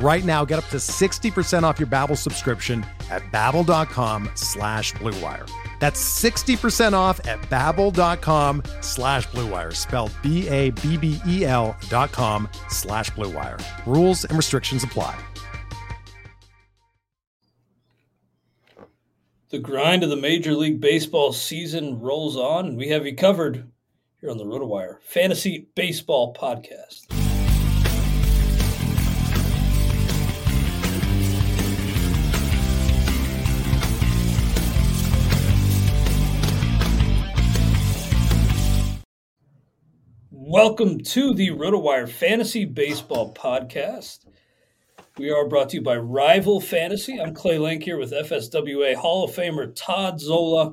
Right now, get up to 60% off your Babbel subscription at babbel.com slash bluewire. That's 60% off at babbel.com slash bluewire, spelled B-A-B-B-E-L dot com slash bluewire. Rules and restrictions apply. The grind of the Major League Baseball season rolls on, and we have you covered here on the RotoWire Fantasy Baseball Podcast. Welcome to the RotoWire Fantasy Baseball Podcast. We are brought to you by Rival Fantasy. I'm Clay Link here with FSWA Hall of Famer Todd Zola. A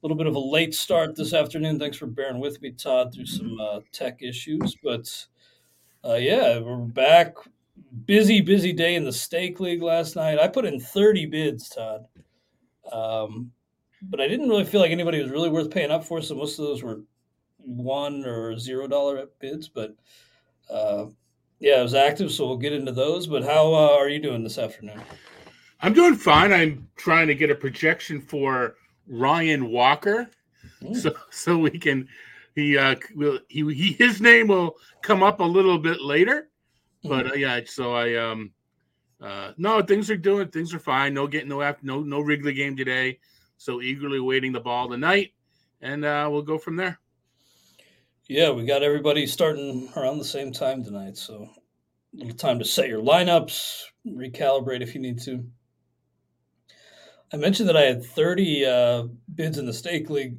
little bit of a late start this afternoon. Thanks for bearing with me, Todd, through some uh, tech issues. But uh, yeah, we're back. Busy, busy day in the Stake League last night. I put in 30 bids, Todd. Um, but I didn't really feel like anybody was really worth paying up for, so most of those were one or zero dollar bids, but uh, yeah, it was active, so we'll get into those. But how uh, are you doing this afternoon? I'm doing fine. I'm trying to get a projection for Ryan Walker, mm. so so we can he uh will he, he his name will come up a little bit later, but mm. uh, yeah. So I um uh no things are doing things are fine. No getting no after no no Wrigley game today, so eagerly waiting the ball tonight, and uh we'll go from there. Yeah, we got everybody starting around the same time tonight, so little time to set your lineups, recalibrate if you need to. I mentioned that I had 30 uh, bids in the stake league,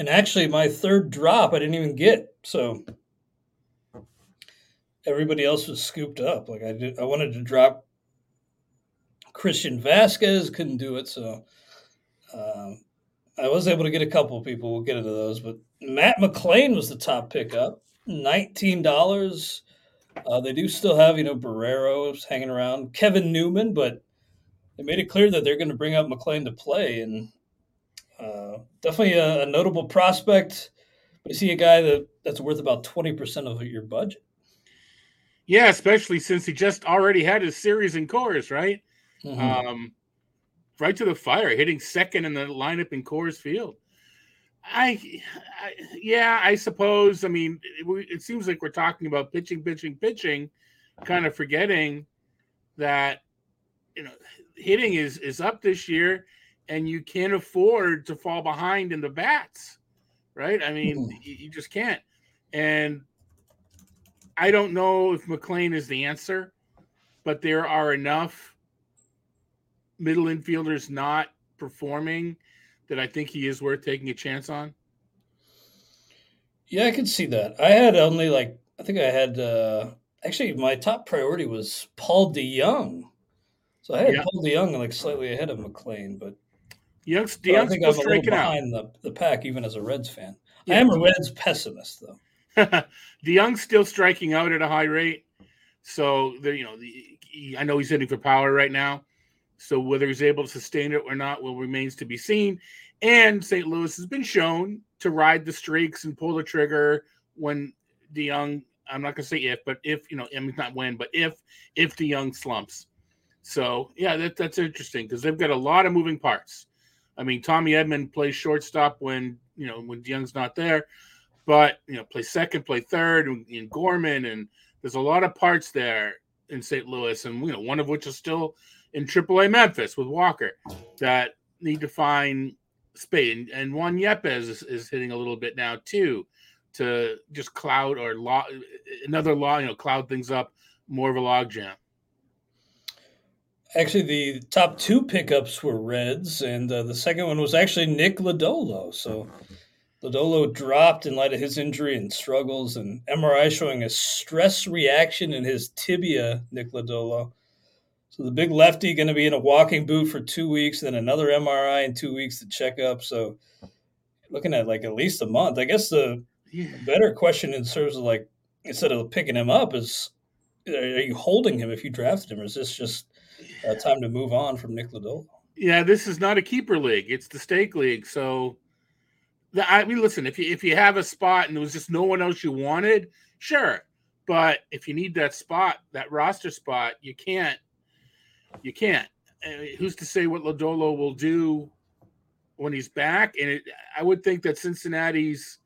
and actually my third drop I didn't even get. So everybody else was scooped up. Like I did, I wanted to drop Christian Vázquez, couldn't do it. So um, I was able to get a couple people. We'll get into those, but Matt McLain was the top pickup, nineteen dollars. Uh, they do still have you know Barrero's hanging around, Kevin Newman, but they made it clear that they're going to bring up McLain to play, and uh, definitely a, a, notable prospect. But you see a guy that that's worth about twenty percent of your budget. Yeah, especially since he just already had his series in Coors, right? Mm-hmm. Um, right to the fire, hitting second in the lineup in Coors Field. I, I, yeah, I suppose. I mean, it, it, seems like we're talking about pitching, pitching, pitching, kind of forgetting that you know hitting is is up this year, and you can't afford to fall behind in the bats, right? I mean, mm. you, you just can't. And I don't know if McLain is the answer, but there are enough middle infielders not performing that I think he is worth taking a chance on? Yeah, I could see that. I had only like I think I had uh actually my top priority was Paul DeJong. So I had yeah. Paul DeJong like slightly ahead of McLain, but Young's DeJong's I think I'm a little behind the, the pack even as a Reds fan. Yeah. I am a Reds pessimist though. DeJong's still striking out at a high rate. So the you know the, he, I know he's hitting for power right now. So whether he's able to sustain it or not will remains to be seen. And St. Louis has been shown to ride the streaks and pull the trigger when DeJong. I'm not going to say if, but if you know, I mean not when, but if if DeJong slumps. So yeah, that, that's interesting because they've got a lot of moving parts. I mean, Tommy Edman plays shortstop when you know when DeJong's not there, but you know, play second, play third, and Gorman, and there's a lot of parts there in St. Louis, and you know, one of which is still in AAA Memphis with Walker that need to find space. And, and Juan Yepez is, is, hitting a little bit now too. to just cloud or law another law, you know, cloud things up more of a logjam. Actually, the top two pickups were Reds, and uh, the second one was actually Nick Lodolo. So Lodolo dropped in light of his injury and struggles, and MRI showing a stress reaction in his tibia, Nick Lodolo. So the big lefty going to be in a walking boot for two weeks, then another MRI in two weeks to check up. So looking at like at least a month. I guess the yeah. better question in terms of like instead of picking him up is are you holding him if you drafted him, or is this just uh, time to move on from Nick Lodolo? Yeah, this is not a keeper league; it's the stake league. So, the, I mean, listen, if you if you have a spot and there was just no one else you wanted, sure. But if you need that spot, that roster spot, you can't. You can't. Uh, who's to say what Lodolo will do when he's back? And it, I would think that Cincinnati's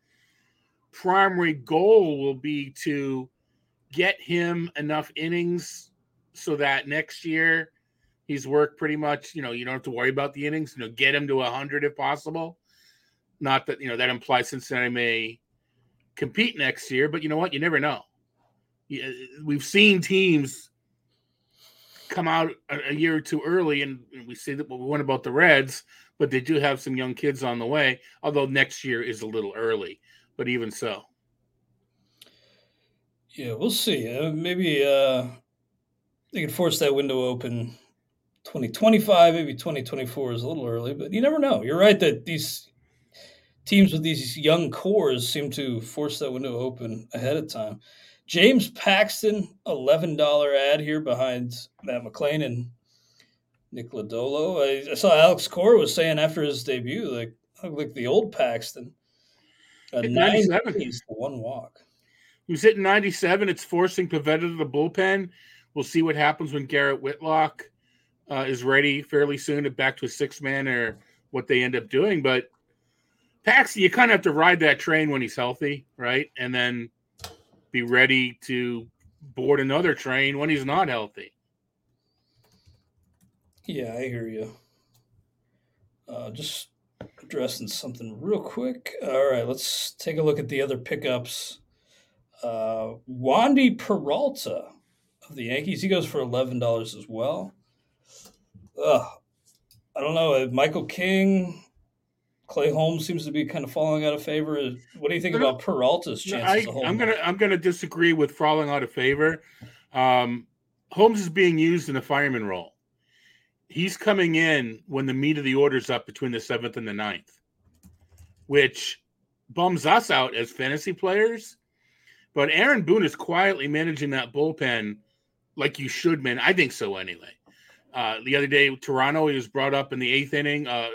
primary goal will be to get him enough innings so that next year he's worked pretty much, you know, you don't have to worry about the innings, you know, get him to 100 if possible. Not that, you know, that implies Cincinnati may compete next year, but you know what? You never know. We've seen teams come out a year or two early, and we see that what we went about the Reds, but they do have some young kids on the way, although next year is a little early but even so. Yeah, we'll see. Uh, maybe uh, they could force that window open 2025, maybe 2024 is a little early, but you never know. You're right that these teams with these young cores seem to force that window open ahead of time. James Paxton, $11 ad here behind Matt McLain and Nick Lodolo. I, I saw Alex Cora was saying after his debut, like, like the old Paxton. A 97. one walk. He was hitting 97. It's forcing Pivetta to the bullpen. We'll see what happens when Garrett Whitlock uh, is ready fairly soon to back to a six man or what they end up doing. But Paxi, you kind of have to ride that train when he's healthy, right? And then be ready to board another train when he's not healthy. Yeah, I hear you. Uh, just addressing something real quick. All right, let's take a look at the other pickups. Uh, Wandy Peralta of the Yankees, he goes for eleven dollars as well. Ugh, I don't know. Michael King, Clay Holmes seems to be kind of falling out of favor. What do you think about Peralta's chances? I, am gonna I'm gonna disagree with falling out of favor. Um, Holmes is being used in a fireman role he's coming in when the meat of the order's up between the seventh and the ninth, which bums us out as fantasy players. But Aaron Boone is quietly managing that bullpen like you should, man. I think so anyway. Uh, the other day, Toronto, he was brought up in the eighth inning. Uh,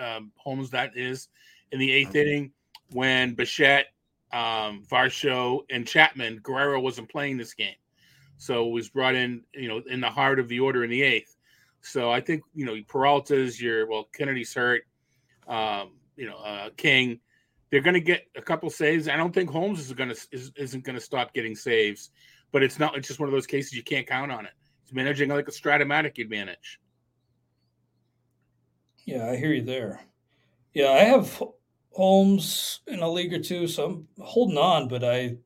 um, Holmes, that is, in the eighth inning when Bichette, um, Varsho, and Chapman, Guerrero wasn't playing this game. So was brought in, you know, in the heart of the order in the eighth. So I think you know Peralta's your well Kennedy's hurt, um, you know uh, King. They're going to get a couple saves. I don't think Holmes is going to is, isn't going to stop getting saves, but it's not. It's just one of those cases you can't count on it. It's managing like a Strat-O-Matic advantage. Yeah, I hear you there. Yeah, I have Holmes in a league or two, so I'm holding on, but I,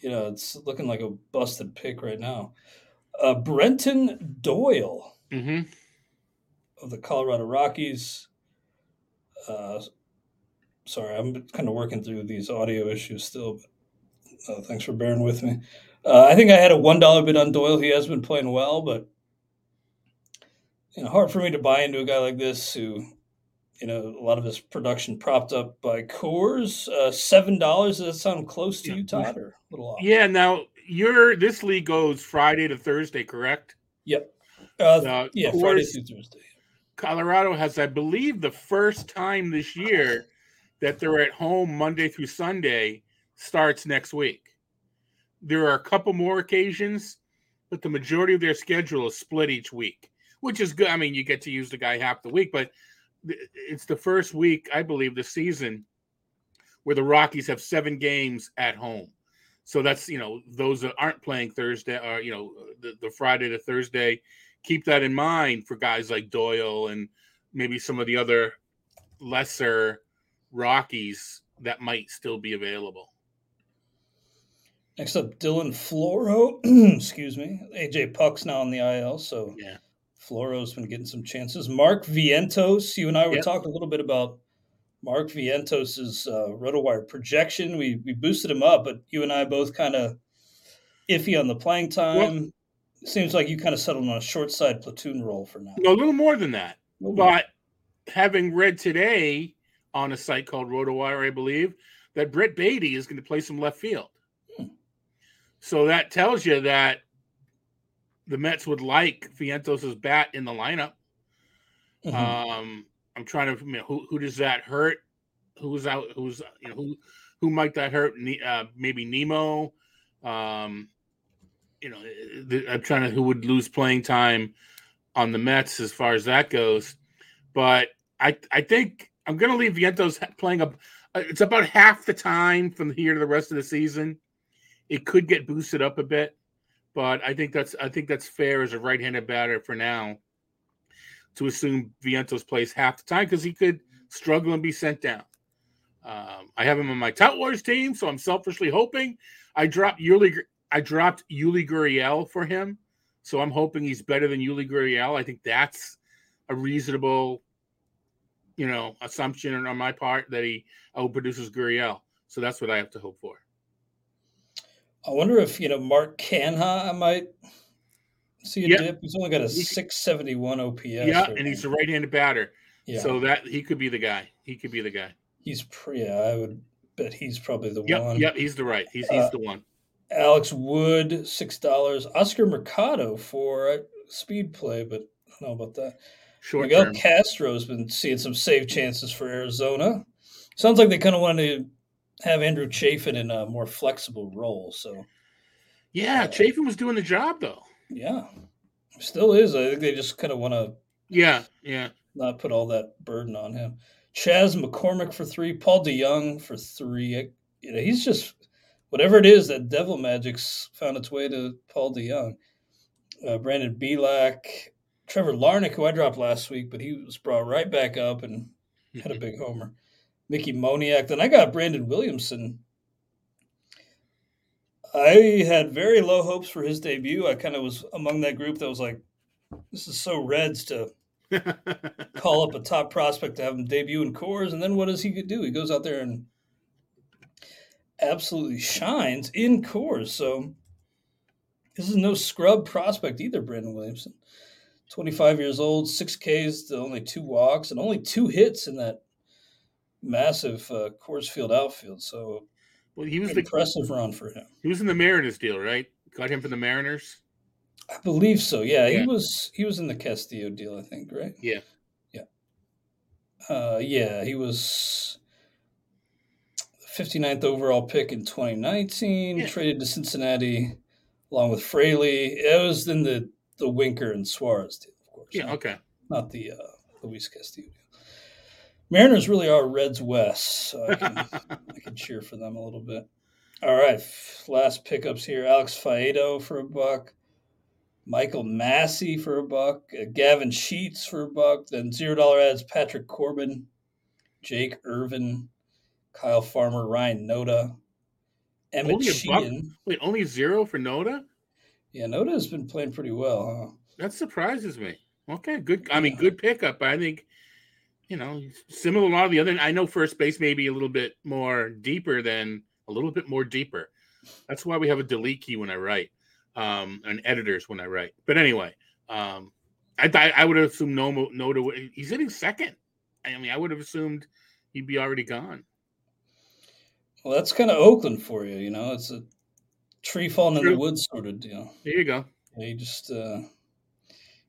you know, it's looking like a busted pick right now. Uh, Brenton Doyle mm-hmm. of the Colorado Rockies. Uh, sorry, I'm kind of working through these audio issues still, but uh, thanks for bearing with me. Uh, I think I had a one dollar bid on Doyle. He has been playing well, but you know, hard for me to buy into a guy like this who, you know, a lot of his production propped up by Coors. Uh, Seven dollars. Does that sound close to yeah. you, Todd, or a little off? Yeah. Now your this league goes Friday to Thursday, correct? Yep. Uh, yeah, Coors, Friday through Thursday. Colorado has, I believe, the first time this year that they're at home Monday through Sunday starts next week. There are a couple more occasions, but the majority of their schedule is split each week, which is good. I mean, you get to use the guy half the week, but it's the first week, I believe, the season where the Rockies have seven games at home. So that's you know those that aren't playing Thursday or you know the, the Friday to Thursday keep that in mind for guys like Doyle and maybe some of the other lesser Rockies that might still be available. Next up, Dylan Floro. Excuse me. AJ Puk's now on the IL, so Yeah. Floro's been getting some chances. Mark Vientos. You and I were Yep. talking a little bit about Mark Vientos's uh, RotoWire projection. We we boosted him up, but you and I both kind of iffy on the playing time. Seems like you kind of settled on a short side platoon role for now. A little more than that. Well, But having read today on a site called RotoWire, I believe, that Brett Baty is going to play some left field. Hmm. So that tells you that the Mets would like Vientos' bat in the lineup. mhm. Um, I'm trying to you know, who who does that hurt? Who's out? Who's you know who who might that hurt? Uh, maybe Nimmo. Um, you know, the, I'm trying to who would lose playing time on the Mets as far as that goes. But I I think I'm going to leave Vientos playing a. uh, It's about half the time from here to the rest of the season. It could get boosted up a bit, but I think that's I think that's fair as a right-handed batter for now to assume Vientos plays half the time because he could struggle and be sent down. Um, I have him on my Tout Wars team, so I'm selfishly hoping I dropped Yuli. I dropped Yuli Gurriel for him, so I'm hoping he's better than Yuli Gurriel. I think that's a reasonable, you know, assumption on my part that he outproduces Gurriel. So that's what I have to hope for. I wonder if you know Mark Canha. I might see a Yeah. dip. He's only got a six seventy one OPS. yeah, and he's a right-handed batter, yeah. so that he could be the guy. He could be the guy. he's pretty. Yeah, I would bet he's probably the Yep, one. yep, he's the right. He's he's Uh, the one. Alex Wood, six dollars. Oscar Mercado for uh, speed play, but I don't know about that. Short Miguel term. Castro's been seeing some save chances for Arizona. Sounds like they kind of wanted to have Andrew Chafin in a more flexible role. So Yeah, Chafin was doing the job though. yeah, still is. I think they just kind of want to Yeah, yeah. not put all that burden on him. Chas McCormick for three, Paul DeJong for three. You know, he's just whatever it is that Devil Magic's found its way to Paul DeJong. Uh, Brandon Belak, Trevor Larnach, who I dropped last week, but he was brought right back up and had a big homer. Mickey Moniak. Then I got Brandon Williamson. I had very low hopes for his debut. I kind of was among that group that was like, this is so Reds to call up a top prospect to have him debut in Coors, and then what does he do? He goes out there and absolutely shines in Coors. So this is no scrub prospect either, Brandon Williamson. 25 years old, six Ks to only two walks, and only two hits in that massive uh, Coors Field outfield. So well, he was the impressive run for him. he was in the Mariners deal, right? Got him from the Mariners. I believe so. Yeah, Yeah. he was he was in the Castillo deal, I think, right? Yeah. Yeah. Uh, yeah, he was 59th overall pick in 2019, Yeah. traded to Cincinnati along with Fraley. It was in the the Winker and Suarez deal, of course. Yeah, okay. not the uh, Luis Castillo deal. Mariners really are Reds West, so I can I can cheer for them a little bit. All right, last pickups here: Alex Faedo for a buck, Michael Massey for a buck, uh, Gavin Sheets for a buck, then zero dollar ads: Patrick Corbin, Jake Irvin, Kyle Farmer, Ryan Noda, Emmet Only? Sheehan. Wait, only zero for Noda? Yeah, Noda has been playing pretty well, huh? That surprises me. Okay, good. I mean, good pickup. I think, you know, similar to a lot of the other. I know first base may be a little bit more deeper than a little bit more deeper. That's why we have a delete key when I write, um, and editors when I write. But anyway, um, I I, I would have assumed no Noda. He's hitting second. I mean, I would have assumed he'd be already gone. Well, that's kind of Oakland for you, you know. It's a tree falling in the woods sort of deal. There you go. Yeah, you just uh,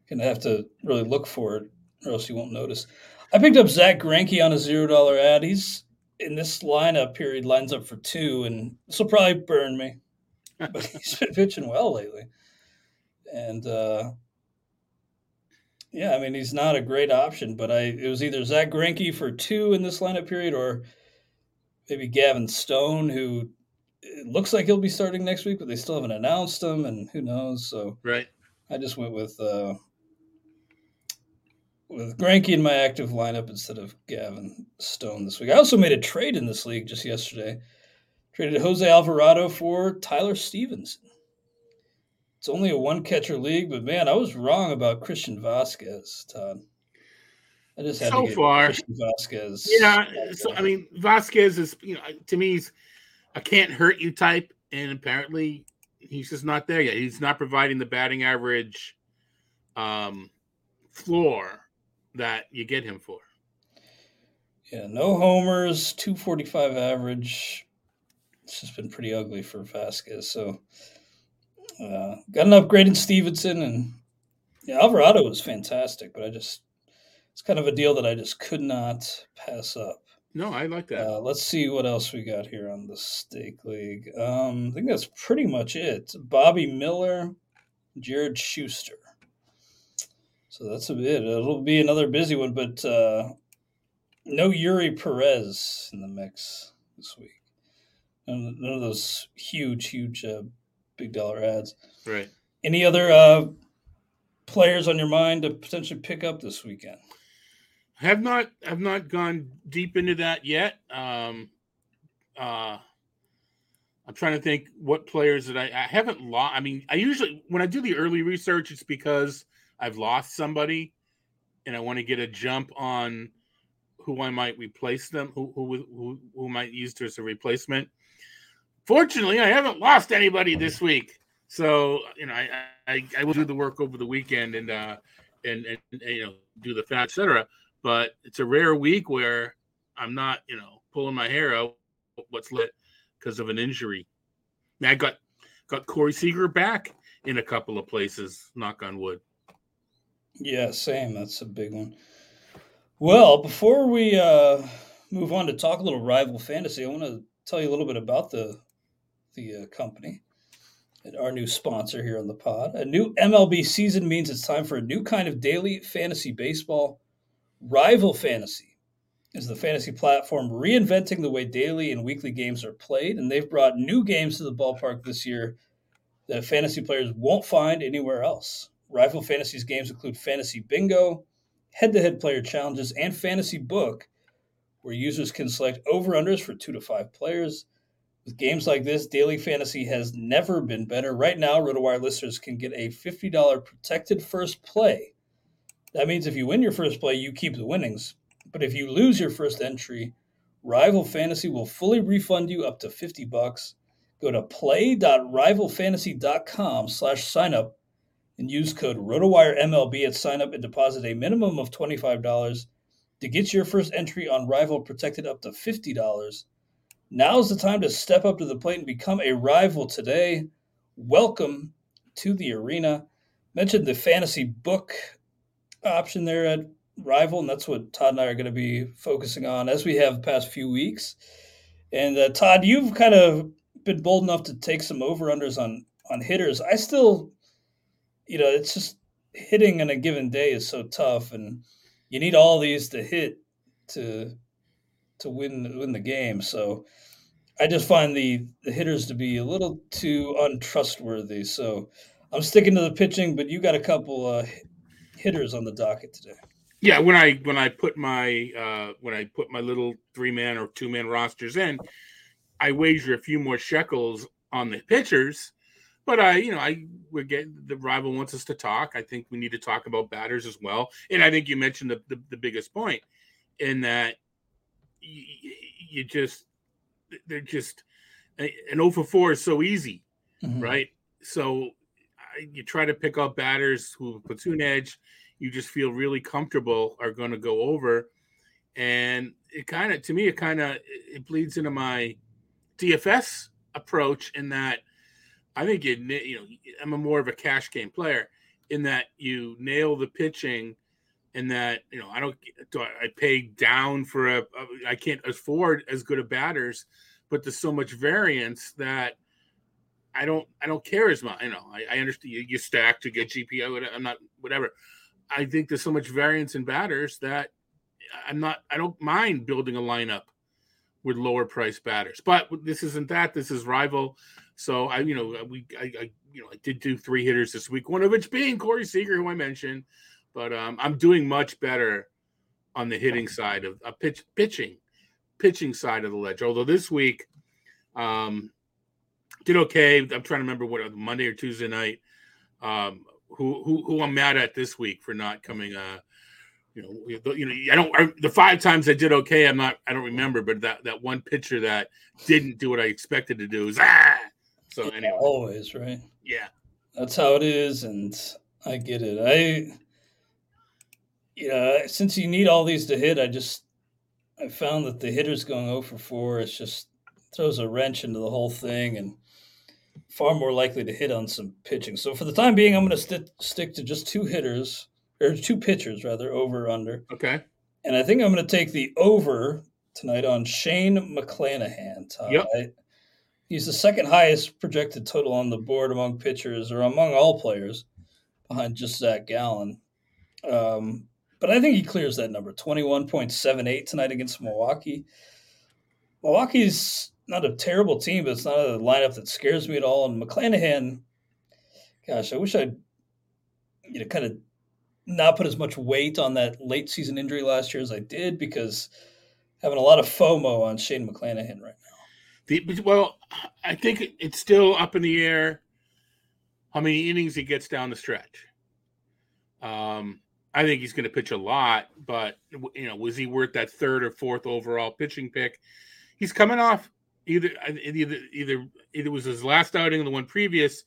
gonna have to really look for it, or else you won't notice. I picked up Zack Greinke on a zero dollar ad. He's in this lineup period, lines up for two, and this will probably burn me. But he's been pitching well lately, and uh, yeah, I mean he's not a great option. But I it was either Zack Greinke for two in this lineup period, or maybe Gavin Stone, who it looks like he'll be starting next week, but they still haven't announced him, and who knows? So Right. I just went with uh, with Greinke in my active lineup instead of Gavin Stone this week. I also made a trade in this league just yesterday. Traded Jose Alvarado for Tyler Stephenson. It's only a one catcher league, but man, I was wrong about Christian Vázquez, Todd. I just had so to get far, Christian Vázquez. Yeah, so I mean, Vázquez is you know to me he's a can't hurt you type, and apparently he's just not there yet. He's not providing the batting average um, floor that you get him for. Yeah, no homers, 245 average. It's just been pretty ugly for Vázquez. So uh, got an upgrade in Stephenson, and yeah, Alvarado was fantastic, but I just it's kind of a deal that I just could not pass up. No, I like that. Uh, let's see what else we got here on the Stake League. Um, I think that's pretty much it. Bobby Miller, Jared Schuster. So that's a bit. It'll be another busy one, but uh, no Eury Perez in the mix this week. None, none of those huge, huge, uh, big dollar ads. Right. Any other uh, players on your mind to potentially pick up this weekend? Have not have not gone deep into that yet. Um, uh, I'm trying to think what players that I, I haven't lost. I mean, I usually when I do the early research, it's because I've lost somebody, and I want to get a jump on who I might replace them, who who who, who might use as a replacement. Fortunately, I haven't lost anybody this week, so you know I I, I will do the work over the weekend and uh and and, and you know do the fat etc but it's a rare week where I'm not, you know, pulling my hair out what's lit because of an injury. I got got Corey Seager back in a couple of places, knock on wood. Yeah, same. That's a big one. Well, before we uh, move on to talk a little rival fantasy, I want to tell you a little bit about the the uh, company and our new sponsor here on the pod. A new MLB season means it's time for a new kind of daily fantasy baseball Rival Fantasy is the fantasy platform reinventing the way daily and weekly games are played, and they've brought new games to the ballpark this year that fantasy players won't find anywhere else. Rival Fantasy's games include Fantasy Bingo, head to head player challenges, and Fantasy Book, where users can select over unders for two to five players. With games like this, daily fantasy has never been better. Right now, RotoWire listeners can get a $50 protected first play that means if you win your first play, you keep the winnings. But if you lose your first entry, Rival Fantasy will fully refund you up to 50 bucks. Go to play.rivalfantasy.com slash signup and use code RotoWireMLB at signup and deposit a minimum of $25 to get your first entry on Rival protected up to $50. Now's the time to step up to the plate and become a rival today. Welcome to the arena. Mentioned the fantasy book option there at Rival, and that's what Todd and I are going to be focusing on as we have the past few weeks. And uh, Todd, you've kind of been bold enough to take some over unders on on hitters. I still, you know, it's just hitting in a given day is so tough, and you need all these to hit to to win win the game. So I just find the the hitters to be a little too untrustworthy. So I'm sticking to the pitching, but you got a couple uh, hitters on the docket today. Yeah, when I when I put my uh, when I put my little three man or two man rosters in, I wager a few more shekels on the pitchers. But I, you know, I would get the rival wants us to talk. I think we need to talk about batters as well. And I think you mentioned the the, the biggest point in that you, you just they're just an 0 for 4 is so easy, mm-hmm. right? So you try to pick up batters who platoon edge, you just feel really comfortable are going to go over, and it kind of to me it kind of it bleeds into my DFS approach in that I think it you know I'm a more of a cash game player in that you nail the pitching and that you know I don't do I, pay down for a, a I can't afford as good of batters, but there's so much variance that I don't I don't care as much. You know, I, I understand you, you, stack to get GPP. I'm not whatever. I think there's so much variance in batters that I'm not. I don't mind building a lineup with lower price batters. But this isn't that. This is rival. So I, you know, we I, I you know I did do three hitters this week. One of which being Corey Seager, who I mentioned. but um, I'm doing much better on the hitting side of uh, pitch pitching, pitching side of the ledger. Although this week, um, did okay. I'm trying to remember what Monday or Tuesday night. Um, who who who I'm mad at this week for not coming. Uh, you know, you know, I don't. I, the five times I did okay, I'm not. I don't remember, but that that one pitcher that didn't do what I expected to do is ah. So anyway, always right. Yeah, that's how it is, and I get it. I, you know, since you need all these to hit, I just I found that the hitters going 0 for 4 it just throws a wrench into the whole thing and far more likely to hit on some pitching. So for the time being, I'm going to st- stick to just two hitters or two pitchers rather, over under. Okay. And I think I'm going to take the over tonight on Shane McClanahan. Yep. I, he's the second highest projected total on the board among pitchers or among all players behind just Zac Gallen. Um, but I think he clears that number 21.78 tonight against Milwaukee. Milwaukee's not a terrible team, but it's not a lineup that scares me at all. And McClanahan, gosh, I wish I'd you know kind of not put as much weight on that late season injury last year as I did because having a lot of FOMO on Shane McClanahan right now. The, well, I think it's still up in the air how many innings he gets down the stretch. Um, I think he's going to pitch a lot, but you know, was he worth that third or fourth overall pitching pick? He's coming off either either either either was his last outing and the one previous,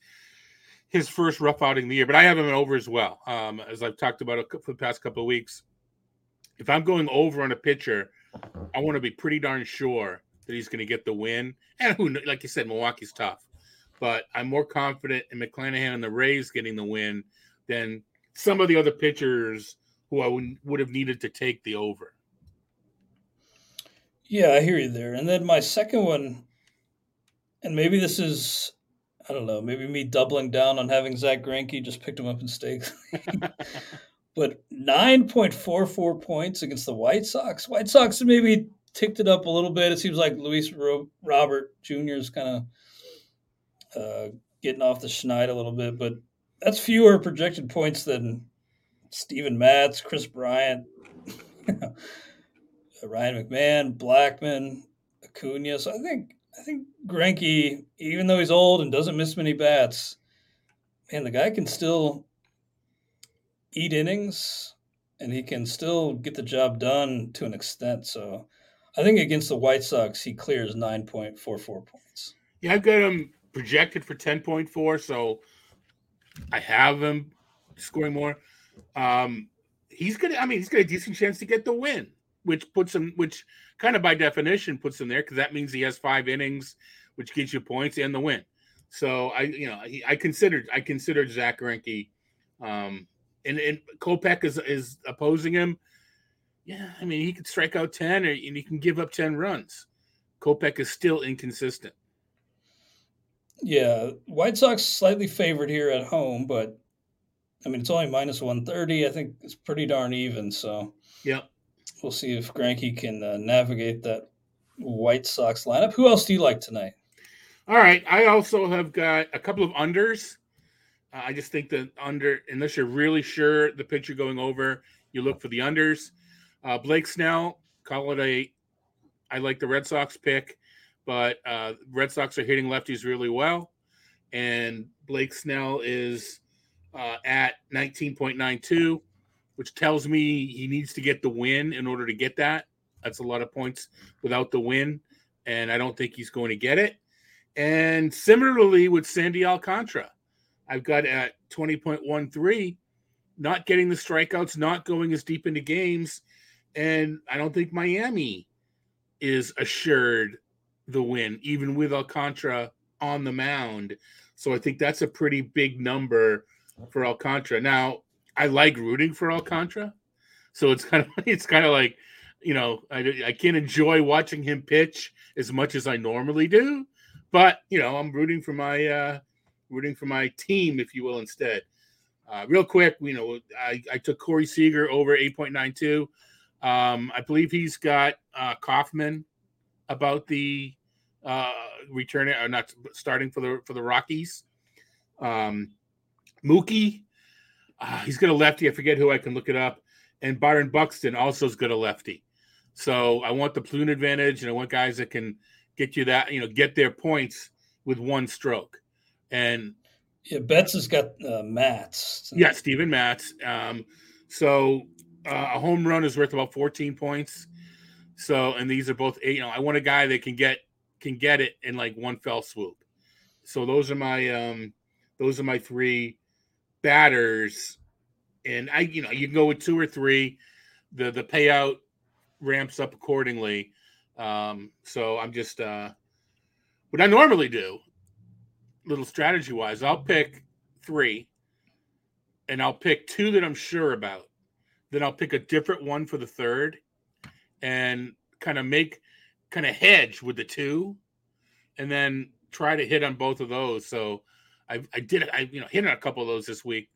his first rough outing of the year. But I have him over as well, um, as I've talked about for the past couple of weeks. If I'm going over on a pitcher, I want to be pretty darn sure that he's going to get the win. And who, like you said, Milwaukee's tough, but I'm more confident in McClanahan and the Rays getting the win than some of the other pitchers who I would, would have needed to take the over. Yeah, I hear you there. And then my second one, and maybe this is, I don't know, maybe me doubling down on having Zack Greinke just picked him up in stakes. but 9.44 points against the White Sox. White Sox maybe ticked it up a little bit. It seems like Luis Robert Jr. is kind of uh, getting off the schneid a little bit, but that's fewer projected points than Steven Matz, Kris Bryant. Ryan McMahon, Blackmon, Acuna. So I think I think Greinke, even though he's old and doesn't miss many bats, man, the guy can still eat innings and he can still get the job done to an extent. So I think against the White Sox, he clears 9.44 points. Yeah, I've got him projected for 10.4, so I have him scoring more. Um, he's gonna, I mean, he's got a decent chance to get the win which puts him, which kind of by definition puts him there because that means he has five innings, which gets you points and the win. So I, you know, I considered I considered Zack Greinke, um, and and Kopech is is opposing him. Yeah, I mean he could strike out ten, or and he can give up ten runs. Kopech is still inconsistent. Yeah, White Sox slightly favored here at home, but I mean it's only minus one thirty. I think it's pretty darn even. So yeah, we'll see if Greinke can uh, navigate that White Sox lineup. Who else do you like tonight? All right, I also have got a couple of unders. Uh, I just think that under, unless you're really sure the pitcher going over, you look for the unders. Uh, Blake Snell, call it a. I like the Red Sox pick, but uh, Red Sox are hitting lefties really well, and Blake Snell is uh, at 19.92 which tells me he needs to get the win in order to get that. That's a lot of points without the win, and I don't think he's going to get it. And similarly with Sandy Alcantara, I've got at 20.13, not getting the strikeouts, not going as deep into games. And I don't think Miami is assured the win, even with Alcantara on the mound. So I think that's a pretty big number for Alcantara. Now, I like rooting for Alcantara, so it's kind of it's kind of like you know I I can't enjoy watching him pitch as much as I normally do, but you know I'm rooting for my uh, rooting for my team, if you will, instead. Uh, real quick, you know, I, I took Corey Seager over 8.92. Um, I believe he's got uh, Kauffmann about the uh, returning or not starting for the for the Rockies. Um, Mookie Uh, he's got a lefty. I forget who I can look it up. And Byron Buxton also is got a lefty. So I want the platoon advantage, and I want guys that can get you that, you know, get their points with one stroke. And yeah, Betts has got uh, Matz. Yeah, Steven Matz. Um, so uh, a home run is worth about 14 points. So, and these are both eight. You know, I want a guy that can get can get it in like one fell swoop. So those are my um, those are my three batters, and I you know you can go with two or three. The the payout ramps up accordingly. Um, so I'm just uh, what I normally do, little strategy wise, I'll pick three, and I'll pick two that I'm sure about. Then I'll pick a different one for the third, and kind of make kind of hedge with the two, and then try to hit on both of those. So I, I did I you know hit on a couple of those this week,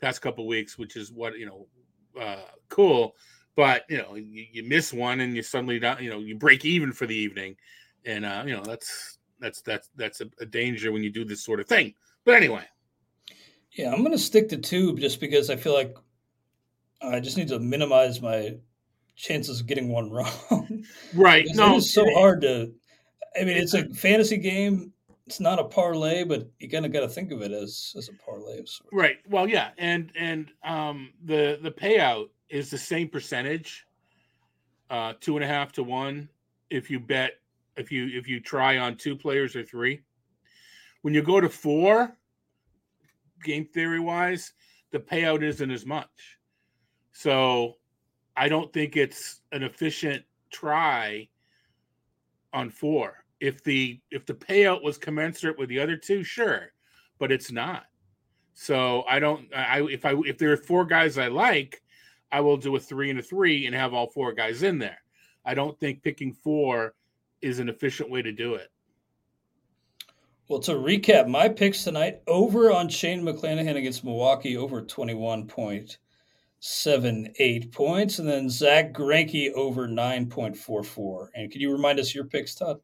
past couple weeks, which is what you know uh, cool. But you know you, you miss one and you suddenly don't you know you break even for the evening, and uh, you know that's that's that's that's a, a danger when you do this sort of thing. But anyway, yeah, I'm gonna stick to tube just because I feel like I just need to minimize my chances of getting one wrong. Right. no, it's so hard to. I mean, it's a fantasy game. It's not a parlay, but you kind of got to think of it as as a parlay. Right. Well, yeah, and and um, the the payout is the same percentage, uh, two and a half to one. If you bet, if you if you try on two players or three, when you go to four, game theory wise, the payout isn't as much. So I don't think it's an efficient try on four. If the if the payout was commensurate with the other two, sure, but it's not. So I don't. I if I if there are four guys I like, I will do a three and a three and have all four guys in there. I don't think picking four is an efficient way to do it. Well, to recap my picks tonight, over on Shane McClanahan against Milwaukee, over 21 point seven eight points, and then Zack Greinke over nine point four four. And can you remind us your picks, Todd?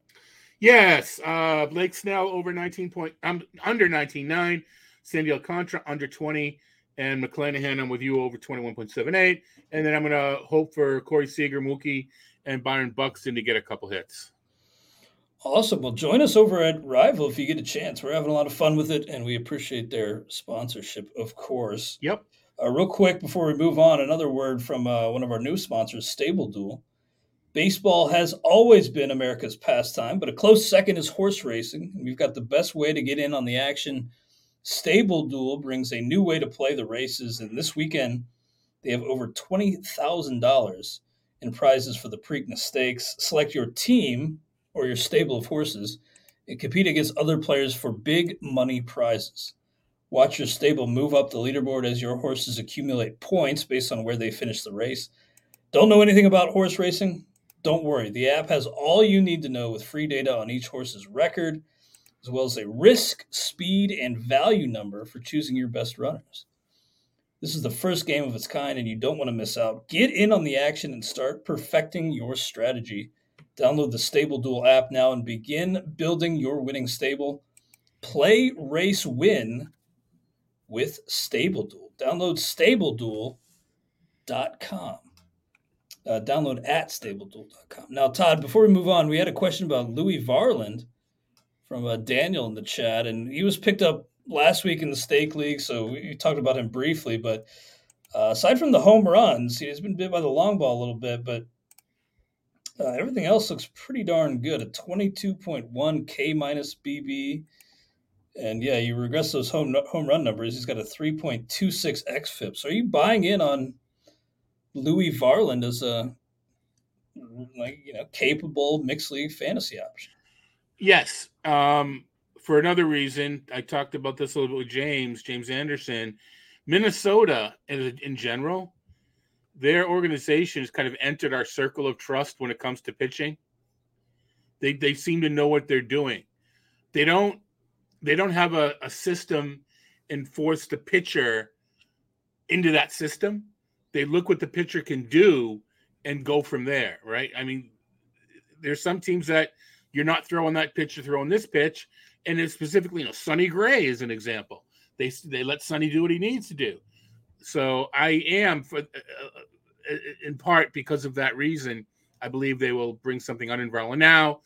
Yes, uh, Blake Snell over nineteen point, um, under nineteen nine, Sandy Alcantara under twenty, and McClanahan I'm with you over twenty one point seven eight, and then I'm gonna hope for Corey Seager, Mookie, and Byron Buxton to get a couple hits. Awesome. Well, join us over at Rival if you get a chance. We're having a lot of fun with it, and we appreciate their sponsorship, of course. Yep. Uh, real quick before we move on, another word from uh, one of our new sponsors, Stable Duel. Baseball has always been America's pastime, but a close second is horse racing. We've got the best way to get in on the action. Stable Duel brings a new way to play the races, and this weekend they have over $20,000 in prizes for the Preakness Stakes. Select your team or your stable of horses and compete against other players for big money prizes. Watch your stable move up the leaderboard as your horses accumulate points based on where they finish the race. Don't know anything about horse racing? Don't worry. The app has all you need to know with free data on each horse's record, as well as a risk, speed, and value number for choosing your best runners. This is the first game of its kind, and you don't want to miss out. Get in on the action and start perfecting your strategy. Download the Stable Duel app now and begin building your winning stable. Play, race, win with Stable Duel. Download stableduel.com. Uh, download at stableduel.com. Now, Todd, before we move on, we had a question about Louis Varland from uh, Daniel in the chat, and he was picked up last week in the stake league, so we talked about him briefly. But uh, aside from the home runs, he's been bit by the long ball a little bit, but uh, everything else looks pretty darn good. A 22.1 K minus BB, and yeah, you regress those home home run numbers. He's got a 3.26 xFIP. So are you buying in on Louis Varland as a like you know capable mixed league fantasy option? Yes. Um, for another reason, I talked about this a little bit with James James Anderson. Minnesota, in, in general, their organization has kind of entered our circle of trust when it comes to pitching. They they seem to know what they're doing. They don't they don't have a, a system and force the pitcher into that system. They look what the pitcher can do and go from there, right? I mean, there's some teams that you're not throwing that pitch, you're throwing this pitch. And it's specifically, you know, Sonny Gray is an example. They they let Sonny do what he needs to do. So I am for uh, uh, in part because of that reason. I believe they will bring something unenvironmental. Now,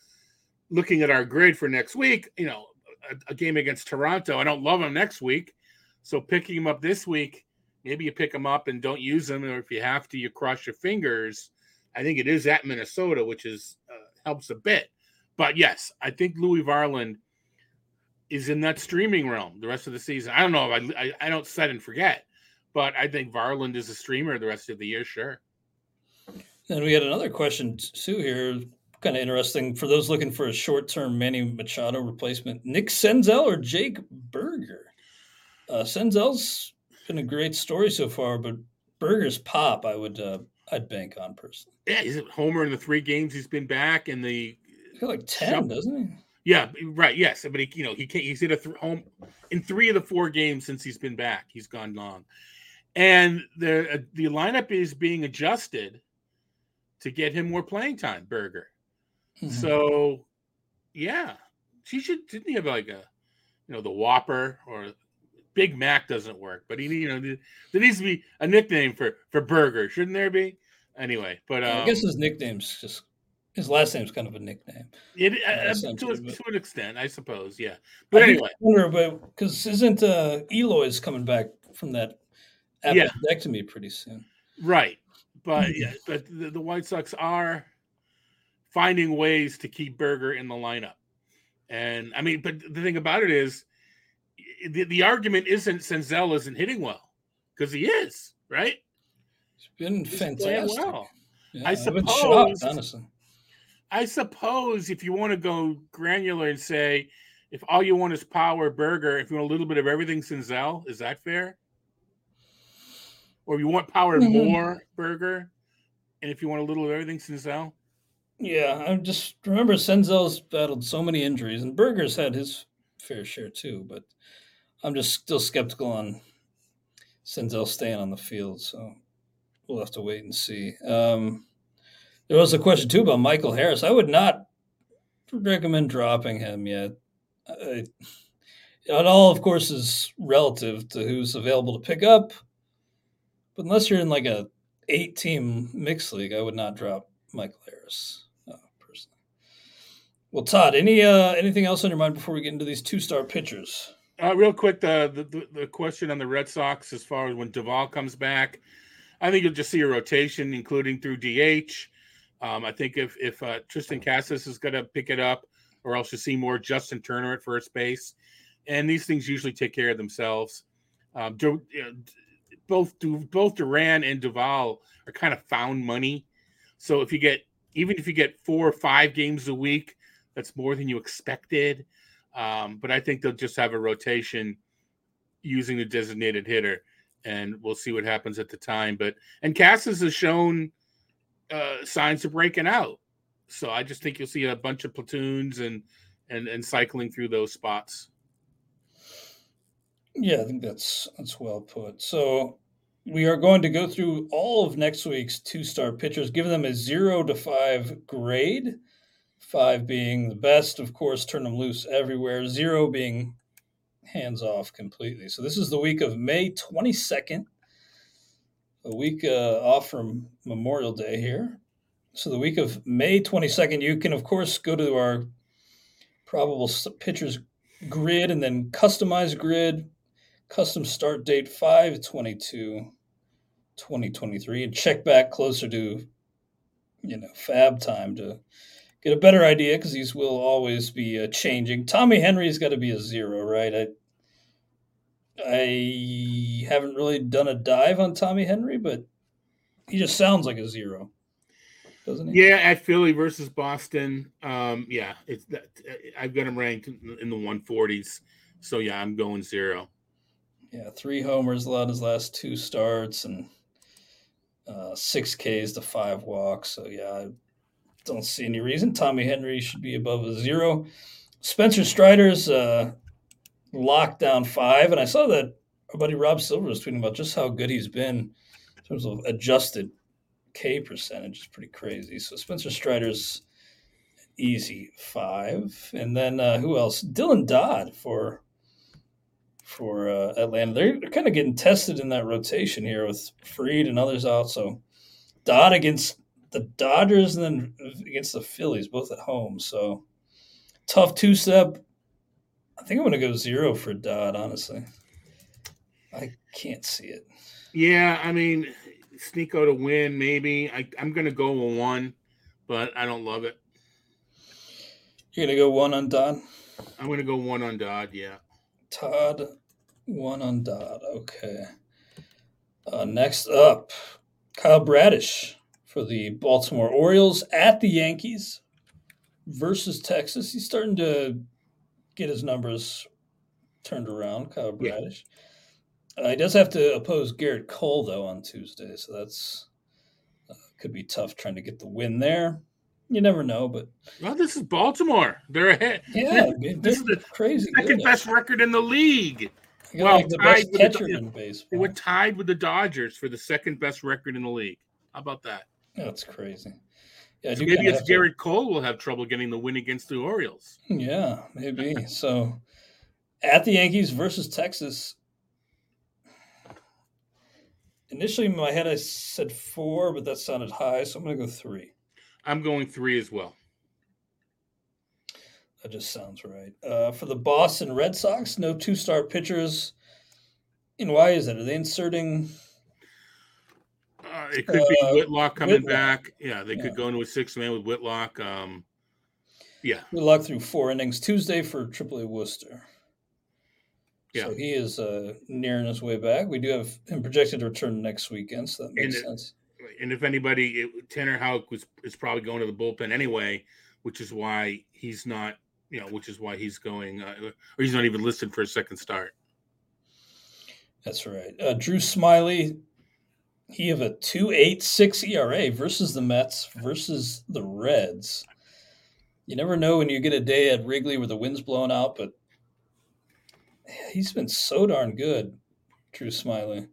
looking at our grid for next week, you know, a, a, game against Toronto, I don't love them next week. So picking them up this week, maybe you pick them up and don't use them, or if you have to, you cross your fingers. I think it is at Minnesota, which is uh, helps a bit. But yes, I think Louis Varland is in that streaming realm the rest of the season. I don't know. I, I, I don't set and forget, but I think Varland is a streamer the rest of the year. Sure. And we had another question, Sue, here. Kind of interesting for those looking for a short term Manny Machado replacement Nick Senzel or Jake Burger? Uh, Senzel's been a great story so far, but Burger's pop, I would uh, I'd bank on personally. Yeah, he's a homer in the three games he's been back, and the he's got like ten, doesn't he? Yeah, right. Yes, but he, you know, he can't. He's hit a th- home in three of the four games since he's been back. He's gone long, and the uh, the lineup is being adjusted to get him more playing time. Burger. Mm-hmm. So, yeah, she should didn't he have like a, you know, the Whopper or Big Mac doesn't work, but he you know there needs to be a nickname for for Burger, shouldn't there be? Anyway, but um, I guess um his nickname's just his last name's kind of a nickname. It, uh, uh to, a, to, an extent, I suppose, yeah. But I anyway, wonder, but because isn't uh, Eloy's coming back from that appendectomy yeah. pretty soon? Right, but mm-hmm. yeah, but the, the, White Sox are finding ways to keep Burger in the lineup, and I mean, but the thing about it is, the, the argument isn't Senzel isn't hitting well because he is right. He's been He's fantastic. Well. Yeah, I suppose. Shocked, honestly. I suppose if you want to go granular and say, if all you want is power burger, if you want a little bit of everything Senzel, is that fair? Or if you want power mm-hmm. more burger, and if you want a little of everything Senzel? Yeah, I just remember Senzel's battled so many injuries, and Burger's had his fair share too. But I'm just still skeptical on Senzel staying on the field, so we'll have to wait and see. Um, there was a question too about Michael Harris. I would not recommend dropping him yet. I, it all, of course, is relative to who's available to pick up. But unless you're in like a eight team mixed league, I would not drop Michael Harris. Well, Todd, any uh, anything else on your mind before we get into these two start pitchers? Uh, real quick, the, the the question on the Red Sox as far as when Duvall comes back, I think you'll just see a rotation, including through DH. Um, I think if if uh, Triston Casas is going to pick it up, or else you see more Justin Turner at first base, and these things usually take care of themselves. Um, do, know, both both Duran and Duvall are kind of found money, so if you get even if you get four or five games a week, that's more than you expected. Um, but I think they'll just have a rotation using the designated hitter, and we'll see what happens at the time. But and Casas has shown uh, signs of breaking out. So I just think you'll see a bunch of platoons and and and cycling through those spots. Yeah, I think that's that's well put. So we are going to go through all of next week's two-start pitchers, giving them a zero to five grade. Five being the best, of course, turn them loose everywhere. Zero being hands off completely. So this is the week of May 22nd a week uh, off from Memorial Day here. So the week of May 22nd, you can, of course, go to our probable pitchers grid and then customize grid, custom start date 522 2023, and check back closer to, you know, fab time to get a better idea because these will always be uh, changing. Tommy Henry's got to be a zero, right? I, I haven't really done a dive on Tommy Henry, but he just sounds like a zero, doesn't he? Yeah, at Philly versus Boston. Um, yeah, it's that I've got him ranked in the 140s. So yeah, I'm going zero. Yeah, three homers allowed his last two starts and uh, six Ks to five walks. So yeah, don't see any reason Tommy Henry should be above a zero. Spencer Strider's uh, lockdown five, and I saw that our buddy Rob Silver was tweeting about just how good he's been in terms of adjusted K percentage. It's pretty crazy. So Spencer Strider's easy five, and then uh, who else? Dylan Dodd for for uh, Atlanta. They're, they're kind of getting tested in that rotation here with Fried and others out. So Dodd against the Dodgers and then against the Phillies, both at home. So tough two step. I think I'm going to go zero for Dodd, honestly. I can't see it. Yeah, I mean, Sneeko to win, maybe. I, I'm going to go with one, but I don't love it. You're going to go one on Dodd? I'm going to go one on Dodd, yeah. Todd, one on Dodd. Okay. Uh, next up, Kyle Bradish for the Baltimore Orioles at the Yankees versus Texas. He's starting to get his numbers turned around, Kyle Bradish. Yeah. Uh, he does have to oppose Gerrit Cole, though, on Tuesday. So that's uh, could be tough trying to get the win there. You never know, but well, this is Baltimore. They're ahead. Yeah, this is the crazy second good. best record in the league. Well, like the best catcher the, in baseball. They were tied with the Dodgers for the second best record in the league. How about that? That's crazy. Yeah, so maybe it's Gerrit to... Cole will have trouble getting the win against the Orioles. Yeah, maybe. so at the Yankees versus Texas. Initially, in my head, I said four, but that sounded high, so I'm going to go three. I'm going three as well. That just sounds right. Uh, for the Boston Red Sox, no two start pitchers. And why is that? Are they inserting? Uh, it could be uh, Whitlock coming Whitlock. back. Yeah, they yeah. could go into a six man with Whitlock. Um, yeah. Whitlock through four innings Tuesday for AAA Worcester. Yeah. So he is uh, nearing his way back. We do have him projected to return next weekend, so that makes sense and if anybody, it, Tanner Houck was is probably going to the bullpen anyway, which is why he's not, you know, which is why he's going, uh, or he's not even listed for a second start. That's right. Uh, Drew Smyly, he have a two eight six ERA versus the Mets versus the Reds. You never know when you get a day at Wrigley where the wind's blowing out, but he's been so darn good, Drew Smyly.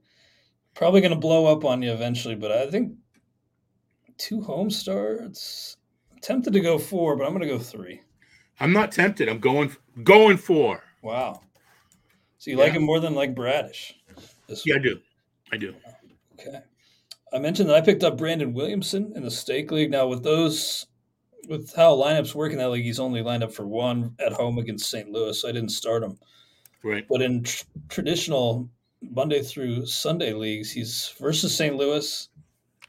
Probably going to blow up on you eventually, but I think two home starts. I'm tempted to go four, but I'm going to go three. I'm not tempted. I'm going going four. Wow. So you yeah. like him more than like Bradish? yeah, I do. I do. Okay. I mentioned that I picked up Brandon Williamson in the stake league. Now with those, with how lineups work in that league, he's only lined up for one at home against St. Louis. So I didn't start him. Right. But in tr- traditional Monday through Sunday leagues. He's versus St. Louis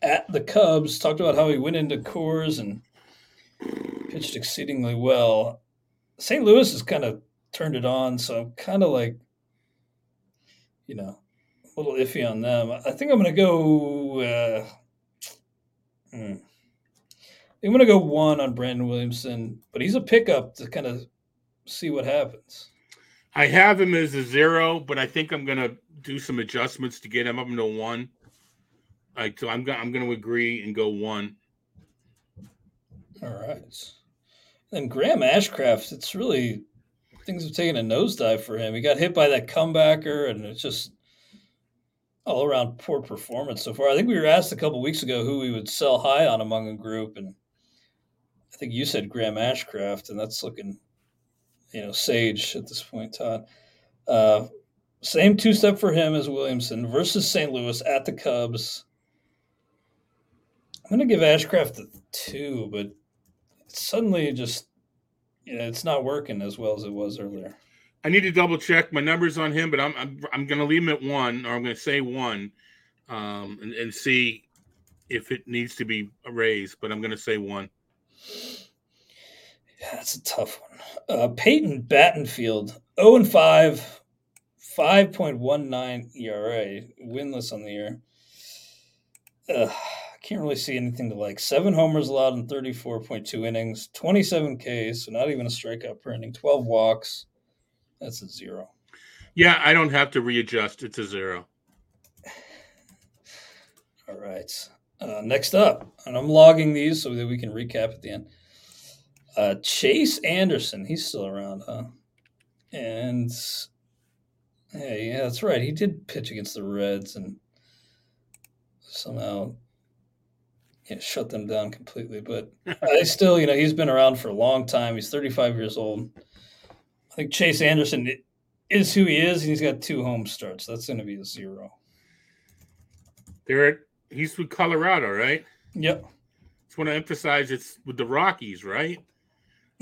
at the Cubs. Talked about how he went into Coors and pitched exceedingly well. St. Louis has kind of turned it on, so I'm kind of like, you know, a little iffy on them. I think I'm going to go. Uh, hmm. I'm going to go one on Brandon Williamson, but he's a pickup to kind of see what happens. I have him as a zero, but I think I'm going to do some adjustments to get him up into one. So, I'm I'm going to agree and go one. All right. And Graham Ashcraft, it's really things have taken a nosedive for him. He got hit by that comebacker, and it's just all around poor performance so far. I think we were asked a couple weeks ago who we would sell high on among a group, and I think you said Graham Ashcraft, and that's looking, you know, sage at this point, Todd. Uh, same two step for him as Williamson versus St. Louis at the Cubs. I'm going to give Ashcraft a two, but suddenly just, you know, it's not working as well as it was earlier. I need to double check my numbers on him, but I'm I'm, I'm going to leave him at one, or I'm going to say one, um, and, and see if it needs to be raised. But I'm going to say one. Yeah, that's a tough one. Uh, Peyton Battenfield, 0 and 5 5.19 ERA, winless on the year. I can't really see anything to like. Seven homers allowed in 34.2 innings, 27 Ks, so not even a strikeout per inning, 12 walks. That's a zero. Yeah, I don't have to readjust. It's a zero. All right. Uh, next up, and I'm logging these so that we can recap at the end. Uh, Chase Anderson, he's still around, huh? And yeah, yeah, that's right. He did pitch against the Reds and somehow yeah, shut them down completely. But I still, you know, he's been around for a long time. He's 35 years old. I think Chase Anderson, is who he is, and he's got two home starts. That's going to be a zero. They're at, he's with Colorado, right? Yep. Just want to emphasize it's with the Rockies, right?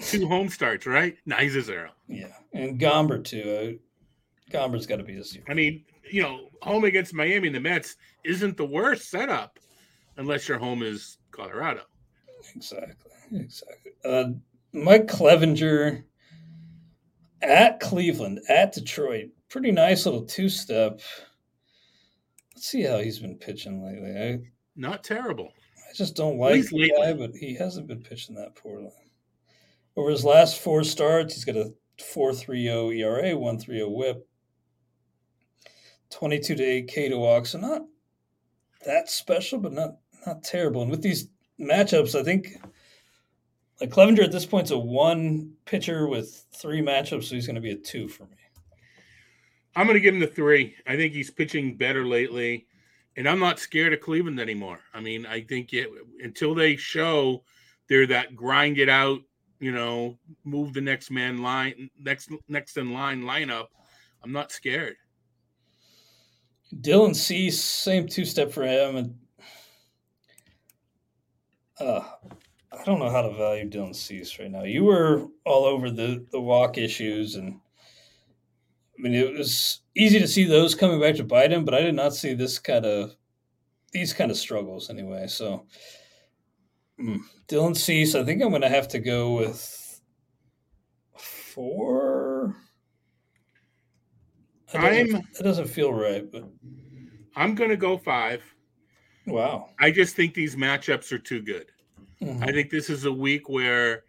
Two home starts, right? Nah, he's a zero. Yeah, and Gomber too. Uh, Gomber's got to be a zero. I mean, you know, home against Miami and the Mets isn't the worst setup unless your home is Colorado. Exactly. Exactly. Uh, Mike Clevinger at Cleveland, at Detroit. Pretty nice little two step. Let's see how he's been pitching lately. I, Not terrible. I just don't like the guy, but he hasn't been pitching that poorly. Over his last four starts, he's got a 4.30 ERA, 1.30 WHIP, 22 to 8 K to walk. So not that special, but not not terrible. And with these matchups, I think like Clevinger at this point's a one pitcher with three matchups, so he's going to be a two for me. I'm going to give him the three. I think he's pitching better lately, and I'm not scared of Cleveland anymore. I mean, I think it, until they show they're that grind it out, you know, move the next man line, next next in line lineup, I'm not scared. Dylan Cease, same two step for him, and uh, I don't know how to value Dylan Cease right now. You were all over the the walk issues, and I mean it was easy to see those coming back to bite him, but I did not see this kind of these kind of struggles anyway. So mm, Dylan Cease, I think I'm going to have to go with four. That I'm- that doesn't feel right, but I'm going to go five. wow. I just think these matchups are too good. Mhm. I think this is a week where